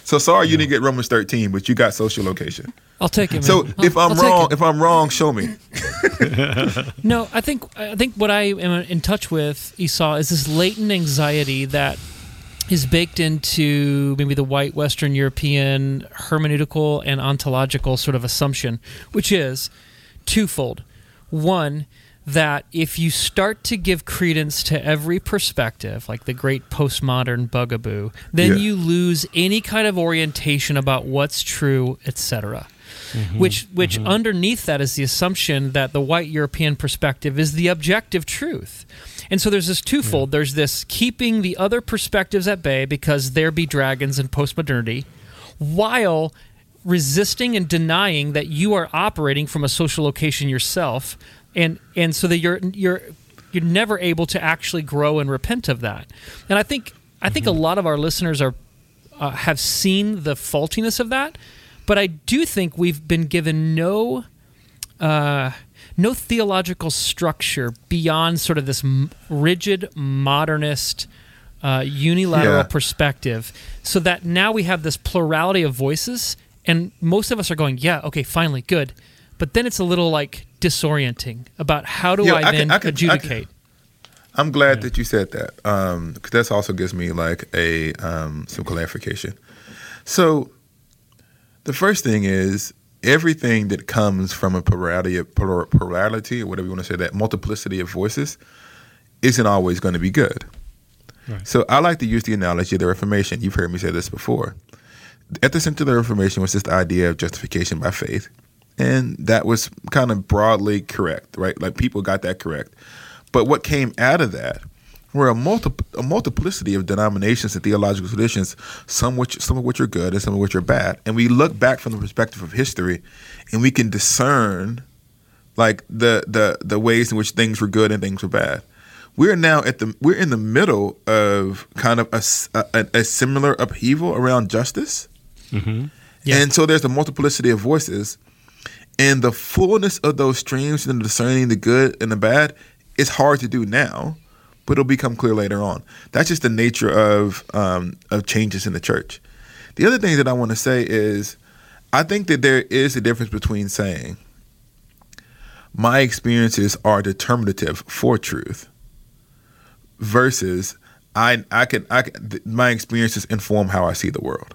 So sorry you didn't get Romans 13, but you got social location. I'll take it. Man. So I'll- if I'm I'll wrong, if I'm wrong, show me. No, I think I think what I am in touch with Esau is this latent anxiety that is baked into maybe the white Western European hermeneutical and ontological sort of assumption, which is twofold. One, that if you start to give credence to every perspective, like the great postmodern bugaboo, then Yeah. you lose any kind of orientation about what's true, etc. Mm-hmm. Which, which mm-hmm. underneath that is the assumption that the white European perspective is the objective truth. And so there's this twofold. There's this keeping the other perspectives at bay because there be dragons in postmodernity, while resisting and denying that you are operating from a social location yourself, and and so that you're you're you're never able to actually grow and repent of that. And I think I think a mm-hmm. lot of our listeners are uh, have seen the faultiness of that, but I do think we've been given no uh, no theological structure beyond sort of this m- rigid modernist uh, unilateral Yeah. perspective, so that now we have this plurality of voices, and most of us are going, yeah, okay, finally, good, but then it's a little like disorienting about how do Yeah, I, I then can- I can- adjudicate. I'm glad that you said that because that also gives me like a um, some clarification. So the first thing is everything that comes from a plurality plurality or whatever you want to say that multiplicity of voices isn't always going to be good. Right. So I like to use the analogy of the Reformation. You've heard me say this before. At the center of the Reformation was this idea of justification by faith. And that was kind of broadly correct, right? Like people got that correct. But what came out of that were a, multi- a multiplicity of denominations and theological traditions, some which some of which are good and some of which are bad. And we look back from the perspective of history, and we can discern like the the the ways in which things were good and things were bad. We're now at the we're in the middle of kind of a a similar upheaval around justice, mm-hmm. Yeah. and so there's a multiplicity of voices, and the fullness of those streams and discerning the good and the bad is hard to do now, but it'll become clear later on. That's just the nature of um, of changes in the church. The other thing that I want to say is, I think that there is a difference between saying my experiences are determinative for truth versus I I can I can, my experiences inform how I see the world.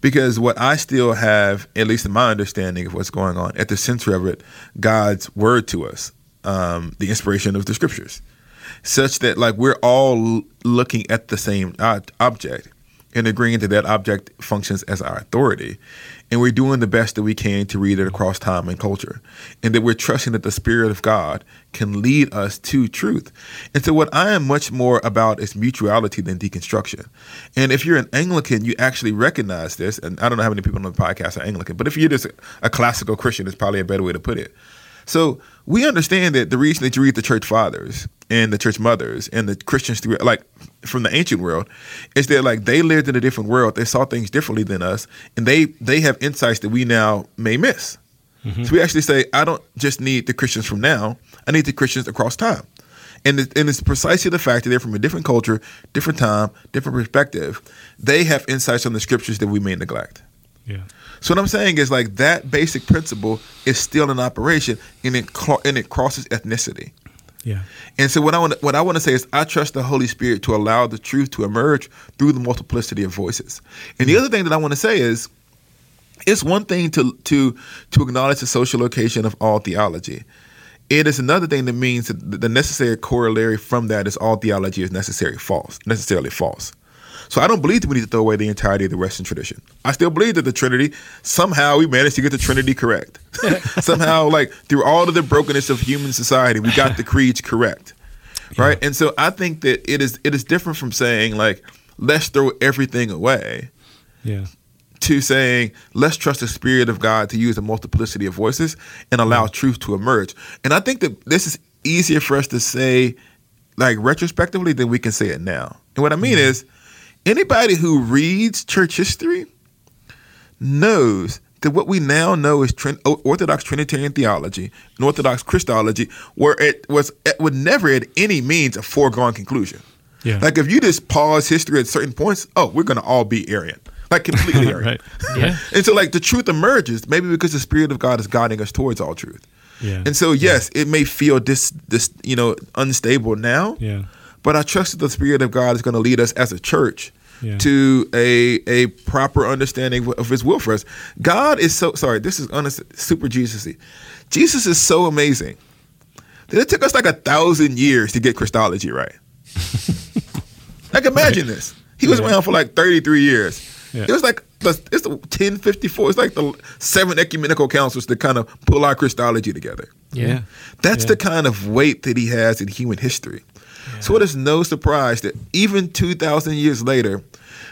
Because what I still have, at least in my understanding of what's going on, at the center of it, God's word to us, um, the inspiration of the scriptures, such that like we're all looking at the same object and agreeing that that object functions as our authority, and we're doing the best that we can to read it across time and culture, and that we're trusting that the Spirit of God can lead us to truth. And so, what I am much more about is mutuality than deconstruction. And if you're an Anglican, you actually recognize this. And I don't know how many people on the podcast are Anglican, but if you're just a, classical Christian, is probably a better way to put it. So we understand that the reason that you read the church fathers and the church mothers and the Christians through like from the ancient world is that like they lived in a different world. They saw things differently than us, and they they have insights that we now may miss. Mm-hmm. So we actually say, I don't just need the Christians from now. I need the Christians across time. And, it, and it's precisely the fact that they're from a different culture, different time, different perspective. They have insights on the scriptures that we may neglect. Yeah. So what I'm saying is like that basic principle is still in operation, and it and it crosses ethnicity. Yeah. And so what I want what I want to say is I trust the Holy Spirit to allow the truth to emerge through the multiplicity of voices. And the other thing that I want to say is it's one thing to to to acknowledge the social location of all theology. It is another thing that means that the necessary corollary from that is all theology is necessary false, necessarily false. So I don't believe that we need to throw away the entirety of the Western tradition. I still believe that the Trinity somehow we managed to get the Trinity correct. somehow, like through all of the brokenness of human society, we got the creeds correct, right? And so I think that it is it is different from saying like let's throw everything away Yeah. to saying let's trust the spirit of God to use a multiplicity of voices and allow truth to emerge. And I think that this is easier for us to say like retrospectively than we can say it now. And what I mean mm-hmm. is anybody who reads church history knows that what we now know is Trin- Orthodox Trinitarian theology and Orthodox Christology, where it was it would never at any means a foregone conclusion. Yeah. Like if you just pause history at certain points, oh, we're gonna all be Arian, like completely. Right. Yeah. And so, like, the truth emerges maybe because the Spirit of God is guiding us towards all truth. Yeah. And so, yes, it may feel this, this, you know, unstable now. Yeah. But I trust that the Spirit of God is going to lead us as a church Yeah. to a a proper understanding of His will for us. God is so sorry. This is honest, super Jesusy. Jesus is so amazing that it took us like a thousand years to get Christology right. like, imagine this. He was Yeah. around for like 33 years. Yeah. It was like the, it's the 1054. It's like the seven ecumenical councils to kind of pull our Christology together. Yeah. That's Yeah. the kind of weight that he has in human history. So it is no surprise that even 2,000 years later,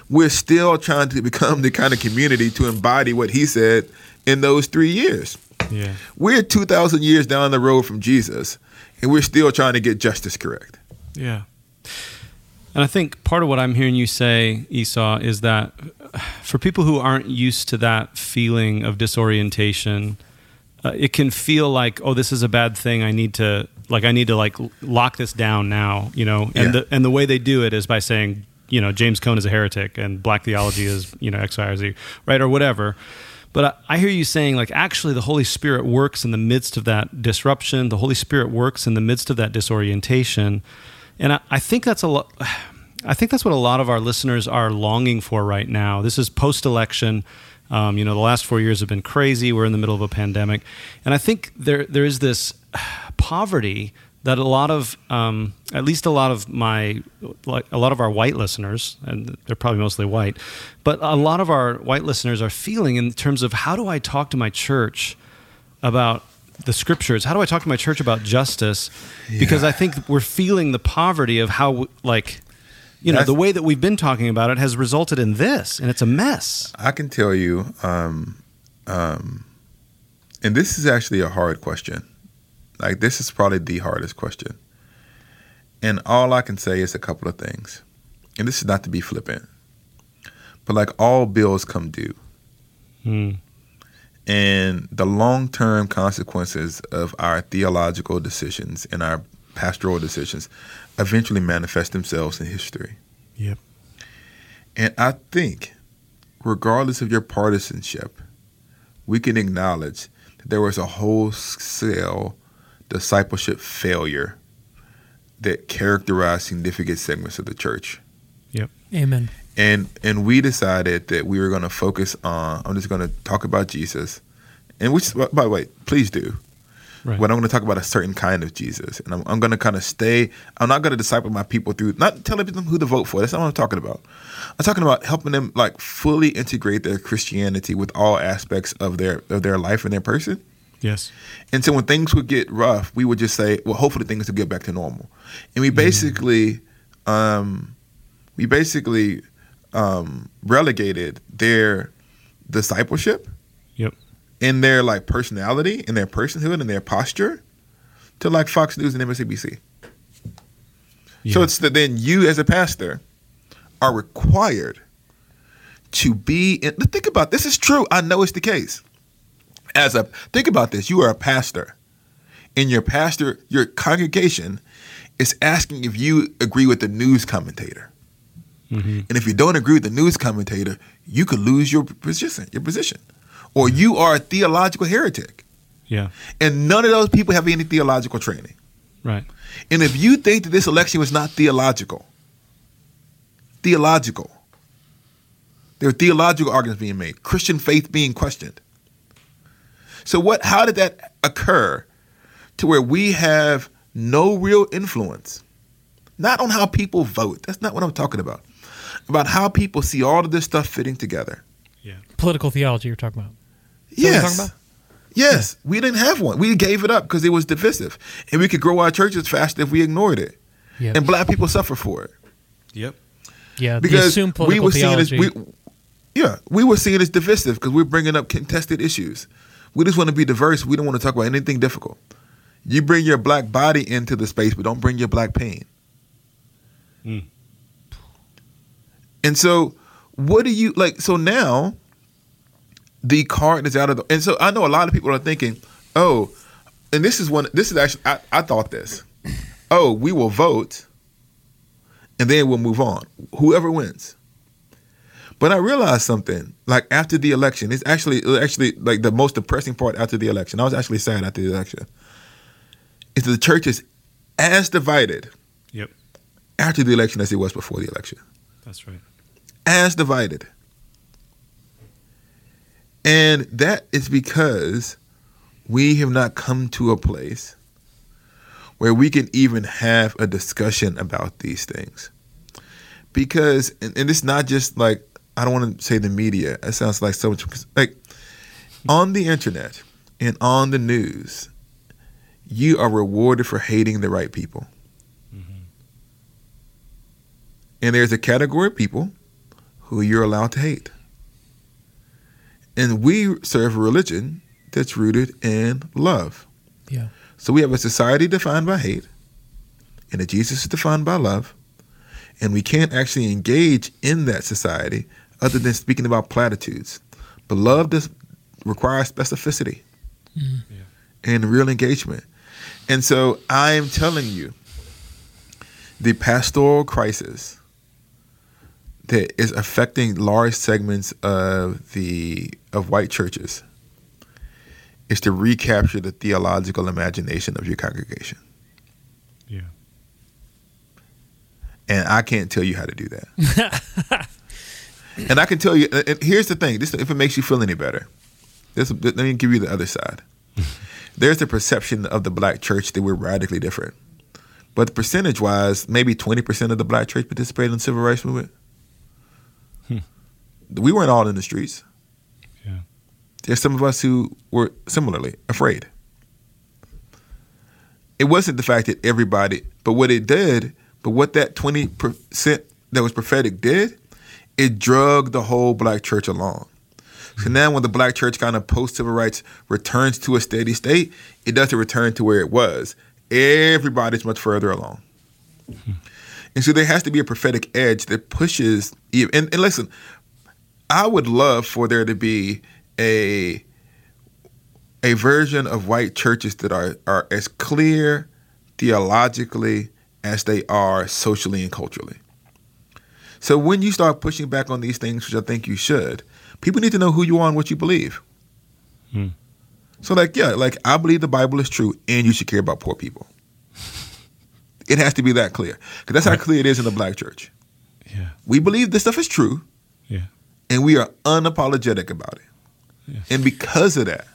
we're still trying to become the kind of community to embody what he said in those three years. Yeah. We're 2,000 years down the road from Jesus, and we're still trying to get justice correct. Yeah. And I think part of what I'm hearing you say, Esau, is that for people who aren't used to that feeling of disorientation, uh, it can feel like, oh, this is a bad thing. I need to like I need to like lock this down now, you know. And Yeah. the and the way they do it is by saying, you know, James Cone is a heretic and black theology is, you know, X, Y, or Z, right, or whatever. But I, I hear you saying, like, actually, the Holy Spirit works in the midst of that disruption. The Holy Spirit works in the midst of that disorientation, and I, I think that's a lot. I think that's what a lot of our listeners are longing for right now. This is post-election. Um, you know, the last four years have been crazy. We're in the middle of a pandemic, and I think there there is this poverty that a lot of, um, at least a lot of my, like a lot of our white listeners, and they're probably mostly white, but a lot of our white listeners are feeling in terms of how do I talk to my church about the scriptures? How do I talk to my church about justice? Because I think we're feeling the poverty of how, like, you know, That's- the way that we've been talking about it has resulted in this, and it's a mess. I can tell you, um, um, and this is actually a hard question. Like this is probably the hardest question. And all I can say is a couple of things. And this is not to be flippant, but like all bills come due, Hmm. and the long-term consequences of our theological decisions and our pastoral decisions eventually manifest themselves in history. Yep. And I think, regardless of your partisanship, we can acknowledge that there was a wholesale discipleship failure that characterized significant segments of the church. Yep. Amen. And and we decided that we were going to focus on. I'm just going to talk about Jesus, and which, by the way, please do. Right. But I'm going to talk about a certain kind of Jesus, and I'm, I'm going to kind of stay. I'm not going to disciple my people through not telling them who to vote for. That's not what I'm talking about. I'm talking about helping them like fully integrate their Christianity with all aspects of their of their life and their person. Yes. And so when things would get rough, we would just say, "Well, hopefully things will get back to normal." And we basically, um, we basically um, relegated their discipleship. In their like personality, in their personhood, in their posture, to like Fox News and MSNBC. So it's that then you as a pastor are required to be in think about this is true. I know it's the case. As a think about this, you are a pastor. And your pastor, your congregation is asking if you agree with the news commentator. Mhm. And if you don't agree with the news commentator, you could lose your position, your position. Or you are a theological heretic. Yeah. And none of those people have any theological training. Right. And if you think that this election was not theological, theological, there are theological arguments being made, Christian faith being questioned. So what how did that occur to where we have no real influence? Not on how people vote. That's not what I'm talking about. About how people see all of this stuff fitting together. Yeah. Political theology you're talking about. That Yes. talking? Yes, we didn't have one. We gave it up because it was divisive, and we could grow our churches faster if we ignored it. Yep. And black people suffer for it Yep. yeah, because assumed we were seen as we, yeah, we were seen as divisive because we're bringing up contested issues. We just want to be diverse. We don't want to talk about anything difficult. You bring your black body into the space, but don't bring your black pain. Mm. And so, what do you like? So now, the card is out of the. And so, I know a lot of people are thinking, "Oh, and this is one. This is actually I, I thought this. Oh, we will vote, and then we'll move on. Whoever wins." But I realized something. Like after the election, it's actually actually like the most depressing part after the election. I was actually sad after the election. Is the church is as divided Yep. after the election as it was before the election. That's right. As divided. And that is because we have not come to a place where we can even have a discussion about these things. Because, and, and it's not just like, I don't want to say the media, it sounds like so much, like on the internet and on the news, you are rewarded for hating the right people. Mm-hmm. And there's a category of people who you're allowed to hate. And we serve a religion that's rooted in love. yeah. So we have a society defined by hate, and a Jesus is defined by love, and we can't actually engage in that society other than speaking about platitudes. But love does require specificity mm-hmm. and real engagement. And so I am telling you, the pastoral crisis that is affecting large segments of the of white churches is to recapture the theological imagination of your congregation. Yeah. And I can't tell you how to do that. and I can tell you, and here's the thing: this, if it makes you feel any better, this, let me give you the other side. There's the perception of the black church that we're radically different, but percentage-wise, maybe 20% of the black church participated in the civil rights movement. We weren't all in the streets. Yeah. There's some of us who were similarly afraid. It wasn't the fact that everybody, but what it did, but what that 20% that was prophetic did, it drug the whole black church along. So mm-hmm. now when the black church kind of post civil rights returns to a steady state, it doesn't return to where it was. Everybody's much further along. Hmm. And so there has to be a prophetic edge that pushes. And, and listen, I would love for there to be a a version of white churches that are are as clear theologically as they are socially and culturally. So when you start pushing back on these things, which I think you should, people need to know who you are and what you believe. Hmm. So like yeah, like I believe the Bible is true and you should care about poor people. It has to be that clear. Because that's how clear it is in the black church. Yeah. We believe this stuff is true Yeah. And we are unapologetic about it. And because of that,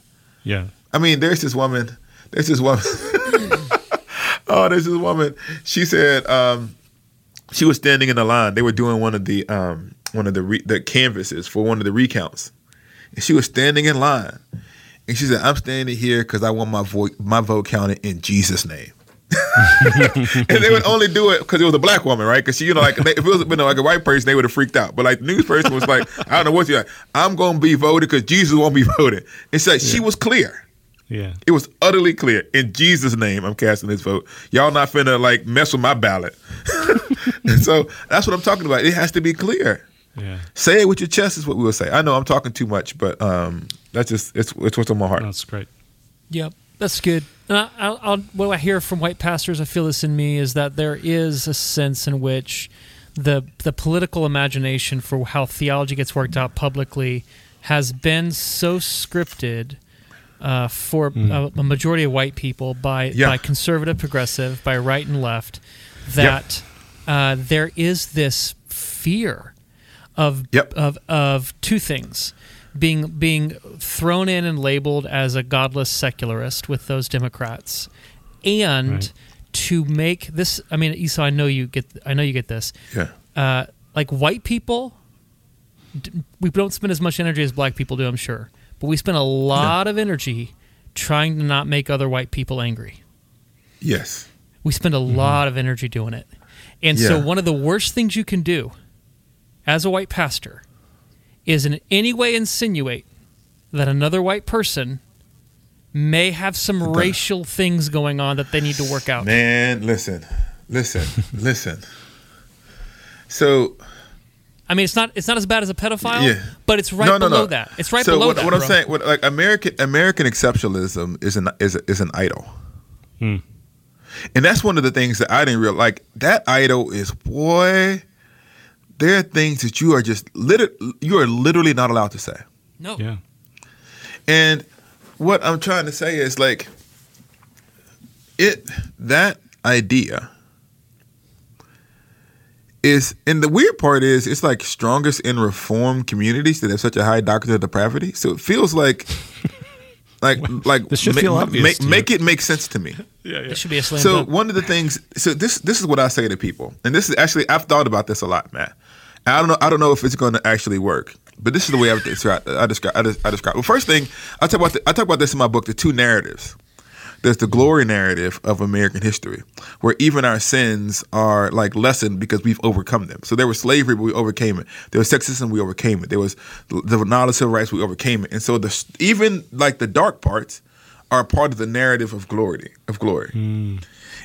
Yeah. I mean, there's this woman, there's this woman, oh, there's this woman. She said um, she was standing in the line. They were doing one of the um, one of the re- the canvases for one of the recounts, and she was standing in line, and she said, "I'm standing here because I want my vote my vote counted in Jesus' name." and they would only do it because it was a black woman, right? Because she, you know, like they, if it was been like a white person, they would have freaked out. But like the news person was like, I don't know what you like. I'm going to be voted because Jesus won't be voted. And so she was clear. Yeah. It was utterly clear. In Jesus' name, I'm casting this vote. Y'all not finna like mess with my ballot. and so that's what I'm talking about. It has to be clear. Yeah. Say it with your chest is what we will say. I know I'm talking too much, but um, that's just it's it's what's on my heart. That's great. Yep, that's good. I'll, I'll, what I hear from white pastors, I feel this in me, is that there is a sense in which the the political imagination for how theology gets worked out publicly has been so scripted uh, for a, a majority of white people by Yeah. by conservative, progressive, by right and left, that uh, there is this fear of Yep. of of two things. Being being thrown in and labeled as a godless secularist with those Democrats, and Right. to make this. I mean, Esau, I know you get. I know you get this Yeah. uh, like white people, we don't spend as much energy as black people do, I'm sure, but we spend a lot of energy trying to not make other white people angry. Yes. We spend a lot of energy doing it. And so, one of the worst things you can do as a white pastor is in any way insinuate that another white person may have some racial things going on that they need to work out. Man, listen, listen, listen. So I mean, it's not it's not as bad as a pedophile, Yeah. but it's right no, no, below no. that. It's right so below what, that. what I'm bro. saying, what, like American American exceptionalism is an is a, is an idol, Hmm. and that's one of the things that I didn't realize. Like that idol is boy. There are things that you are just lit- you are literally not allowed to say. No. Yeah. And what I'm trying to say is like it that idea is and the weird part is it's like strongest in reformed communities that have such a high doctrine of depravity. So it feels like like like This should ma- feel ma- obvious make, you. make it make sense to me. Yeah, It should be a slam So dunk. one of the things, so this this is what I say to people, and this is actually I've thought about this a lot, Matt. I don't know I don't know if it's going to actually work, but this is the way I describe I describe I, des- I describe. Well, first thing I talk about the, I talk about this in my book, the two narratives. There's the glory narrative of American history, where even our sins are like lessened because we've overcome them. So there was slavery, but we overcame it. There was sexism, we overcame it. There was the knowledge of civil rights, we overcame it. And so the even like the dark parts are part of the narrative of glory of glory. Hmm.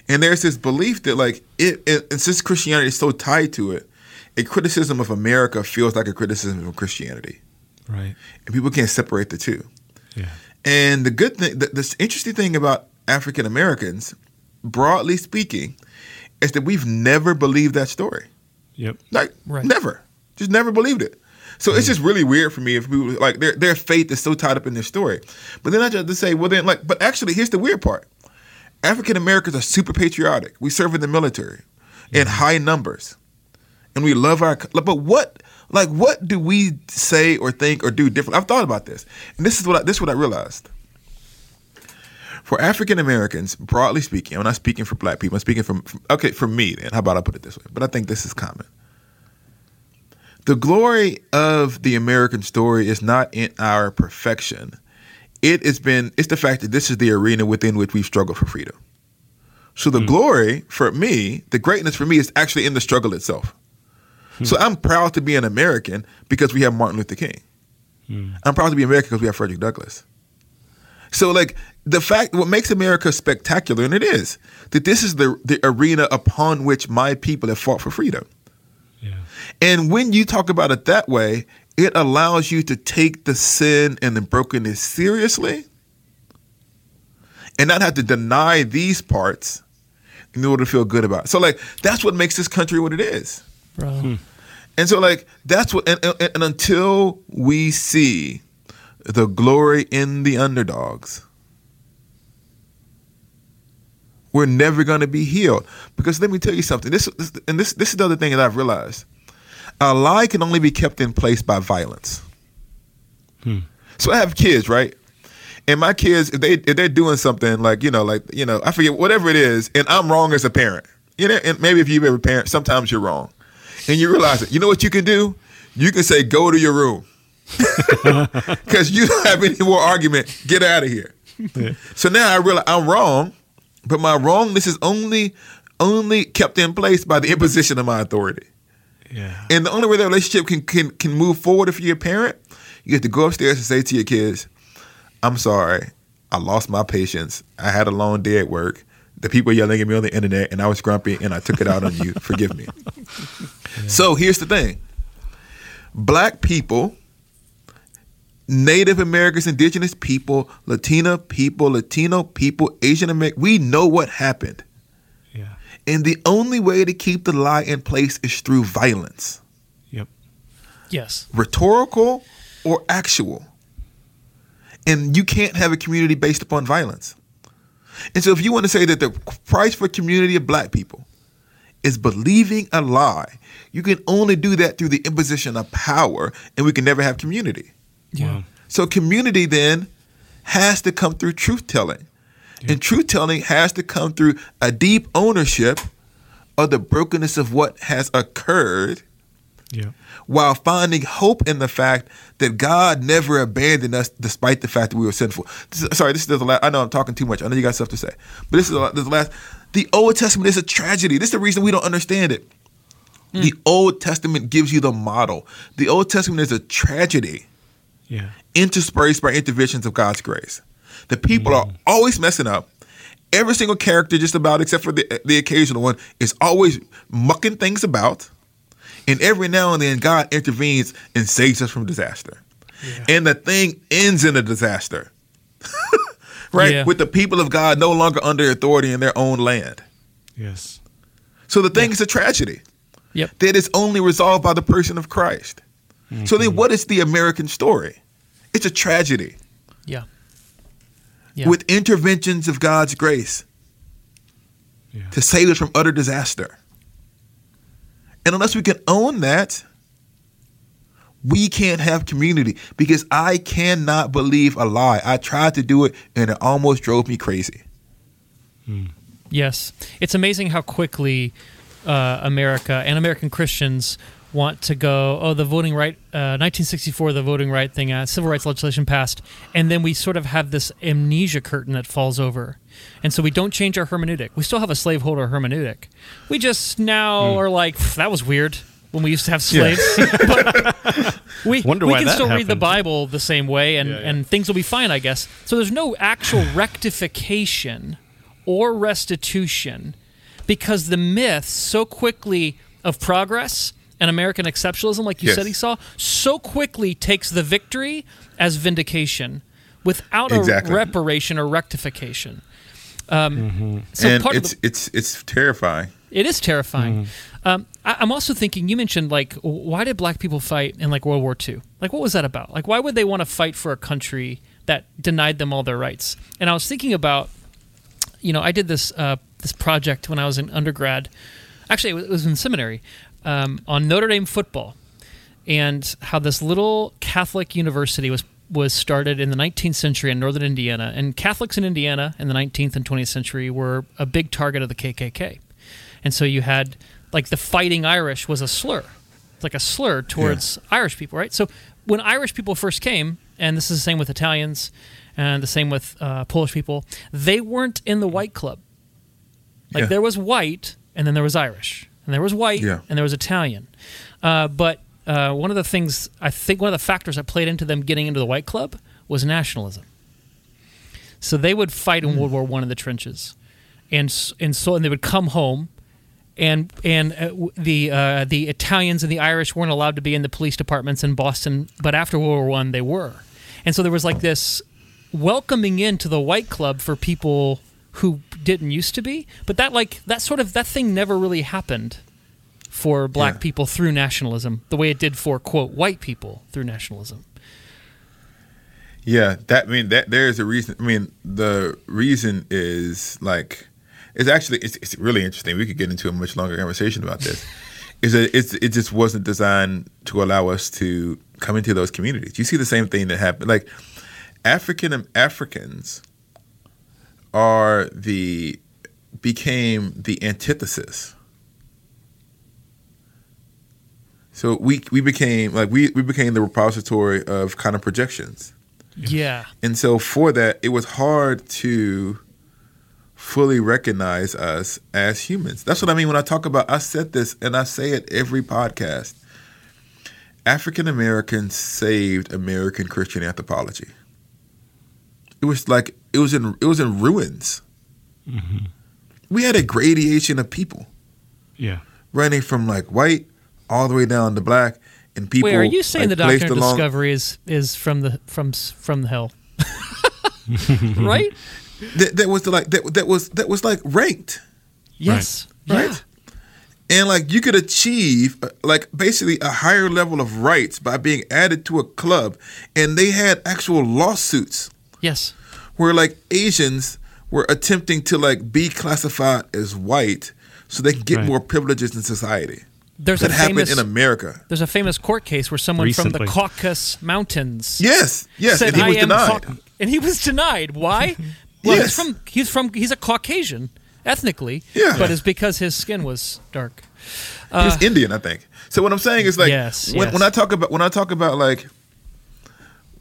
And there's this belief that like it, it and since Christianity is so tied to it, a criticism of America feels like a criticism of Christianity, Right. and people can't separate the two. Yeah. And the good thing, the, the interesting thing about African Americans, broadly speaking, is that we've never believed that story. Yep. Like Right. never, just never believed it. So it's just really weird for me if people like their their faith is so tied up in their story. But then I just to say, well, then like, but actually, here's the weird part: African Americans are super patriotic. We serve in the military in high numbers, and we love our. But what, like, what do we say or think or do different? I've thought about this, and this is what I, this is what I realized. For African Americans, broadly speaking, I'm not speaking for Black people. I'm speaking from, from okay for me. Then, how about I put it this way? But I think this is common. The glory of the American story is not in our perfection. It has been it's the fact that this is the arena within which we've struggled for freedom. So the hmm. glory for me, the greatness for me is actually in the struggle itself. Hmm. So I'm proud to be an American because we have Martin Luther King. Hmm. I'm proud to be American because we have Frederick Douglass. So like the fact what makes America spectacular, and it is, that this is the the arena upon which my people have fought for freedom. Yeah. And when you talk about it that way, it allows you to take the sin and the brokenness seriously and not have to deny these parts in order to feel good about it. So, like, that's what makes this country what it is. bro. And so, like, that's what, and, and, and until we see the glory in the underdogs, we're never going to be healed. Because let me tell you something. This, this and this, this is the other thing that I've realized. A lie can only be kept in place by violence. Hmm. So I have kids, right? And my kids, if they if they're doing something like you know, like you know, I forget whatever it is, and I'm wrong as a parent. You know, and maybe if you've ever parent, sometimes you're wrong, and you realize it. You know what you can do? You can say, "Go to your room," because you don't have any more argument. Get out of here. So now I realize I'm wrong, but my wrongness is only only kept in place by the imposition of my authority. Yeah. And the only way that relationship can, can can move forward if you're a parent, you have to go upstairs and say to your kids, I'm sorry. I lost my patience. I had a long day at work. The people yelling at me on the internet and I was grumpy and I took it out on you. Forgive me. So here's the thing. Black people, Native Americans, indigenous people, Latina people, Latino people, Asian American, we know what happened. Yeah. And the only way to keep the lie in place is through violence, Yep. Yes. rhetorical or actual. And you can't have a community based upon violence. And so if you want to say that the price for community of black people is believing a lie, you can only do that through the imposition of power, and we can never have community. Yeah. So community then has to come through truth telling. And truth telling has to come through a deep ownership of the brokenness of what has occurred Yeah. while finding hope in the fact that God never abandoned us despite the fact that we were sinful. This is- sorry, this is the last. I know I'm talking too much. I know you got stuff to say, but this is the, this is the last. The Old Testament is a tragedy. This is the reason we don't understand it. The hmm. Old Testament gives you the model. The Old Testament is a tragedy Yeah. interspersed by interventions of God's grace. The people are hmm. always messing up. Every single character, just about except for the the occasional one, is always mucking things about. And every now and then, God intervenes and saves us from disaster. And the thing ends in a disaster, right? Yeah. With the people of God no longer under authority in their own land. Yes. So the thing is a tragedy Yep. that is only resolved by the person of Christ. So then, mm-hmm. what is the American story? It's a tragedy. Yeah. Yeah. with interventions of God's grace Yeah. to save us from utter disaster. And unless we can own that, we can't have community because I cannot believe a lie. I tried to do it and it almost drove me crazy. Yes, it's amazing how quickly uh, America and American Christians want to go. Oh, the voting right, uh, 1964, the voting right thing, uh, civil rights legislation passed, and then we sort of have this amnesia curtain that falls over, and so we don't change our hermeneutic. We still have a slaveholder hermeneutic. We just now are like that was weird when we used to have Yeah. slaves. but we Wonder we why can that still read the. Bible the same way, and Yeah, yeah. and things will be fine, I guess. So there's no actual rectification or restitution because the myth so quickly of progress and American exceptionalism, like you Yes. said, he saw, so quickly takes the victory as vindication without Exactly. a reparation or rectification. Um, So and part it's of the, it's it's terrifying. It is terrifying. Um, I, I'm also thinking. You mentioned like, why did black people fight in like World War II? Like, what was that about? Like, why would they want to fight for a country that denied them all their rights? And I was thinking about, you know, I did this uh, this project when I was in undergrad. Actually, it was, it was in seminary um, on Notre Dame football and how this little Catholic university was was started in the 19th century in northern Indiana, and Catholics in Indiana in the 19th and 20th century were a big target of the KKK, and so you had like the Fighting Irish was a slur, it's like a slur towards Irish people, right? So when Irish people first came, and this is the same with Italians, and the same with uh, Polish people, they weren't in the white club. Like Yeah. there was white, and then there was Irish, and there was white, Yeah. and there was Italian. Uh, but uh, one of the things I think one of the factors that played into them getting into the white club was nationalism. So they would fight in World War One in the trenches, and and so and they would come home, and and uh, the uh, the Italians and the Irish weren't allowed to be in the police departments in Boston, but after World War One they were, and so there was like this welcoming into the white club for people who didn't used to be, but that like that sort of that thing never really happened for black Yeah. people through nationalism the way it did for quote white people through nationalism. Yeah, that I mean that there is a reason. I mean, the reason is like it's actually it's, it's really interesting. We could get into a much longer conversation about this. is that it's it just wasn't designed to allow us to come into those communities. You see the same thing that happened. Like African Africans are the became the antithesis. So we we became like we we became the repository of kind of projections. Yeah. And so for that, it was hard to fully recognize us as humans. That's what I mean when I talk about I said this and I say it every podcast. African Americans saved American Christian anthropology. It was like it was in it was in ruins. Mm-hmm. We had a gradation of people Yeah. running from like white all the way down to black, and people. Wait, are you saying like, the placed doctrine of along- discovery is is from the from from the hell? right? That, that was the, like that, that was that was like ranked. Yes. right? And like you could achieve uh, like basically a higher level of rights by being added to a club, and they had actual lawsuits Yes. where like Asians were attempting to like be classified as white so they can get Right. more privileges in society. There's that a happened famous in America. there's a famous court case where someone from the Caucasus Mountains Yes, yes, said and he I was am denied. Cau-" and he was denied. Why? Well, Yes. he's from he's from he's a Caucasian ethnically, Yeah. but it's because his skin was dark. He's Indian, I think. So what I'm saying is like Uh, Yes, when, yes. when I talk about when I talk about like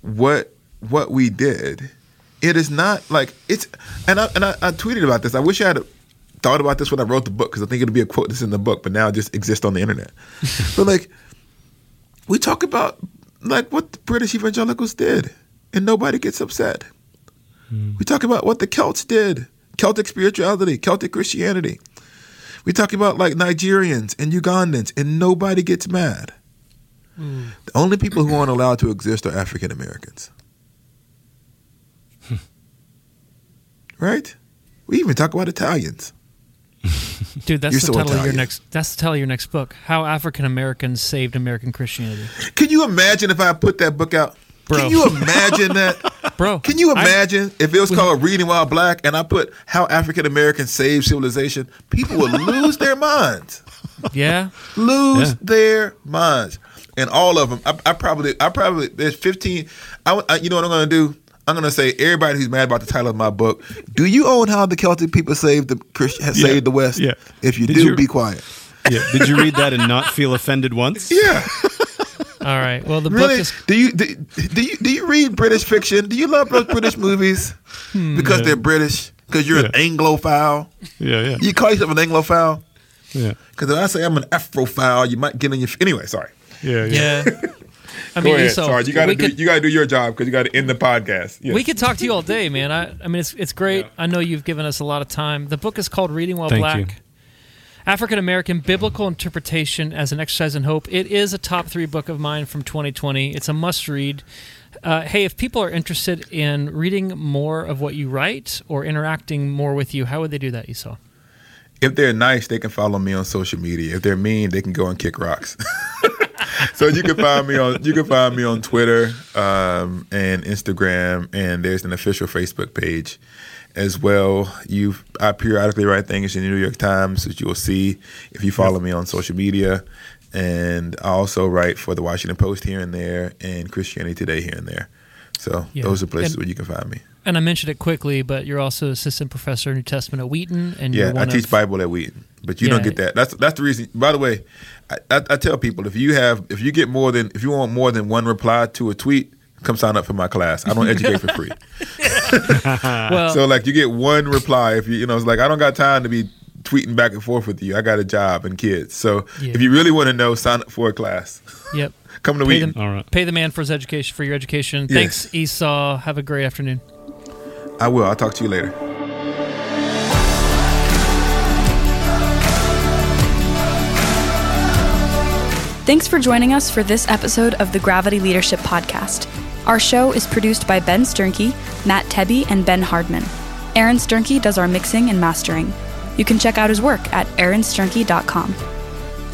what what we did, it is not like it's and I and I, I tweeted about this. I wish I had thought about this when I wrote the book because I think it'll be a quote that's in the book, but now it just exists on the internet. but like we talk about like what the British evangelicals did, and nobody gets upset. We talk about what the Celts did, Celtic spirituality, Celtic Christianity. We talk about like Nigerians and Ugandans, and nobody gets mad. The only people who aren't allowed to exist are African Americans. right? We even talk about Italians. Dude, that's You're the so title of your next that's the title of your next book. How African Americans saved American Christianity. Can you imagine if I put that book out? Bro. Can you imagine that? Bro, Can you I- imagine if it was called Reading While Black and I put How African Americans Saved Civilization? People would lose their minds. yeah. lose Yeah. their minds. And all of them, I, I probably, I probably, there's 15. I, I- you know what I'm going to do? I'm going to say everybody who's mad about the title of my book. Do you own how the Celtic people saved the Christian Yeah. saved the West? Yeah. If you Did do, you- be quiet. Yeah. Did you read that and not feel offended once? Yeah, All right. Well, the book is Do you do, do you do you read British fiction? Do you love those British movies hmm. because they're British? Because you're an Anglophile. Yeah. Yeah. You call yourself an Anglophile? Yeah. Because if I say I'm an Afrophile, you might get in your. Anyway, sorry. Yeah. Yeah. yeah. I Go mean, ahead. so sorry, you got to do could- you got to do your job because you got to end the podcast. Yes. We could talk to you all day, man. I, I mean, it's it's great. I know you've given us a lot of time. The book is called Reading While Thank Black. you. African American Biblical Interpretation as an Exercise in Hope. It is a top three book of mine from 2020. It's a must read. Uh, hey, if people are interested in reading more of what you write or interacting more with you, how would they do that, Esau? if they're nice, they can follow me on social media. If they're mean, they can go and kick rocks. so you can find me on you can find me on Twitter um, and Instagram, and there's an official Facebook page as well. You I periodically write things in the New York Times that you will see if you follow me on social media. And I also write for the Washington Post here and there, and Christianity Today here and there. So Yeah. those are places And- where you can find me. And I mentioned it quickly, but you're also assistant professor of New Testament at Wheaton, and Yeah, I teach of, Bible at Wheaton, but you don't get that. That's that's the reason. By the way, I, I, I tell people if you have if you get more than if you want more than one reply to a tweet, come sign up for my class. I don't educate for free. Well, So like you get one reply if you you know it's like I don't got time to be tweeting back and forth with you. I got a job and kids. So Yeah. if you really want to know, sign up for a class. yep. Come to Pay Wheaton. them, All right. pay the man for his education for your education. Yes. Thanks, Esau. Have a great afternoon. I will. I'll talk to you later. Thanks for joining us for this episode of the Gravity Leadership Podcast. Our show is produced by Ben Sternke, Matt Tebbe, and Ben Hardman. Aaron Sternke does our mixing and mastering. You can check out his work at aaronsternke.com.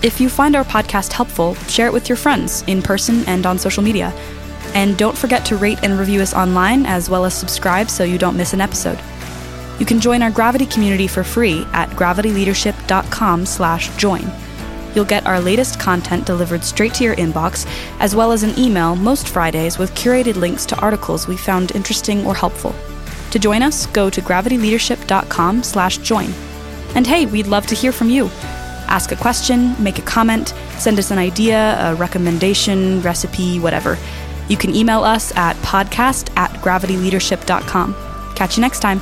If you find our podcast helpful, share it with your friends in person and on social media. And don't forget to rate and review us online as well as subscribe so you don't miss an episode. You can join our Gravity community for free at gravityleadership.com/join. You'll get our latest content delivered straight to your inbox, as well as an email most Fridays with curated links to articles we found interesting or helpful. To join us, go to gravityleadership.com/join. And hey, we'd love to hear from you. Ask a question, make a comment, send us an idea, a recommendation, recipe, whatever. You can email us at podcast at gravityleadership.com. Catch you next time.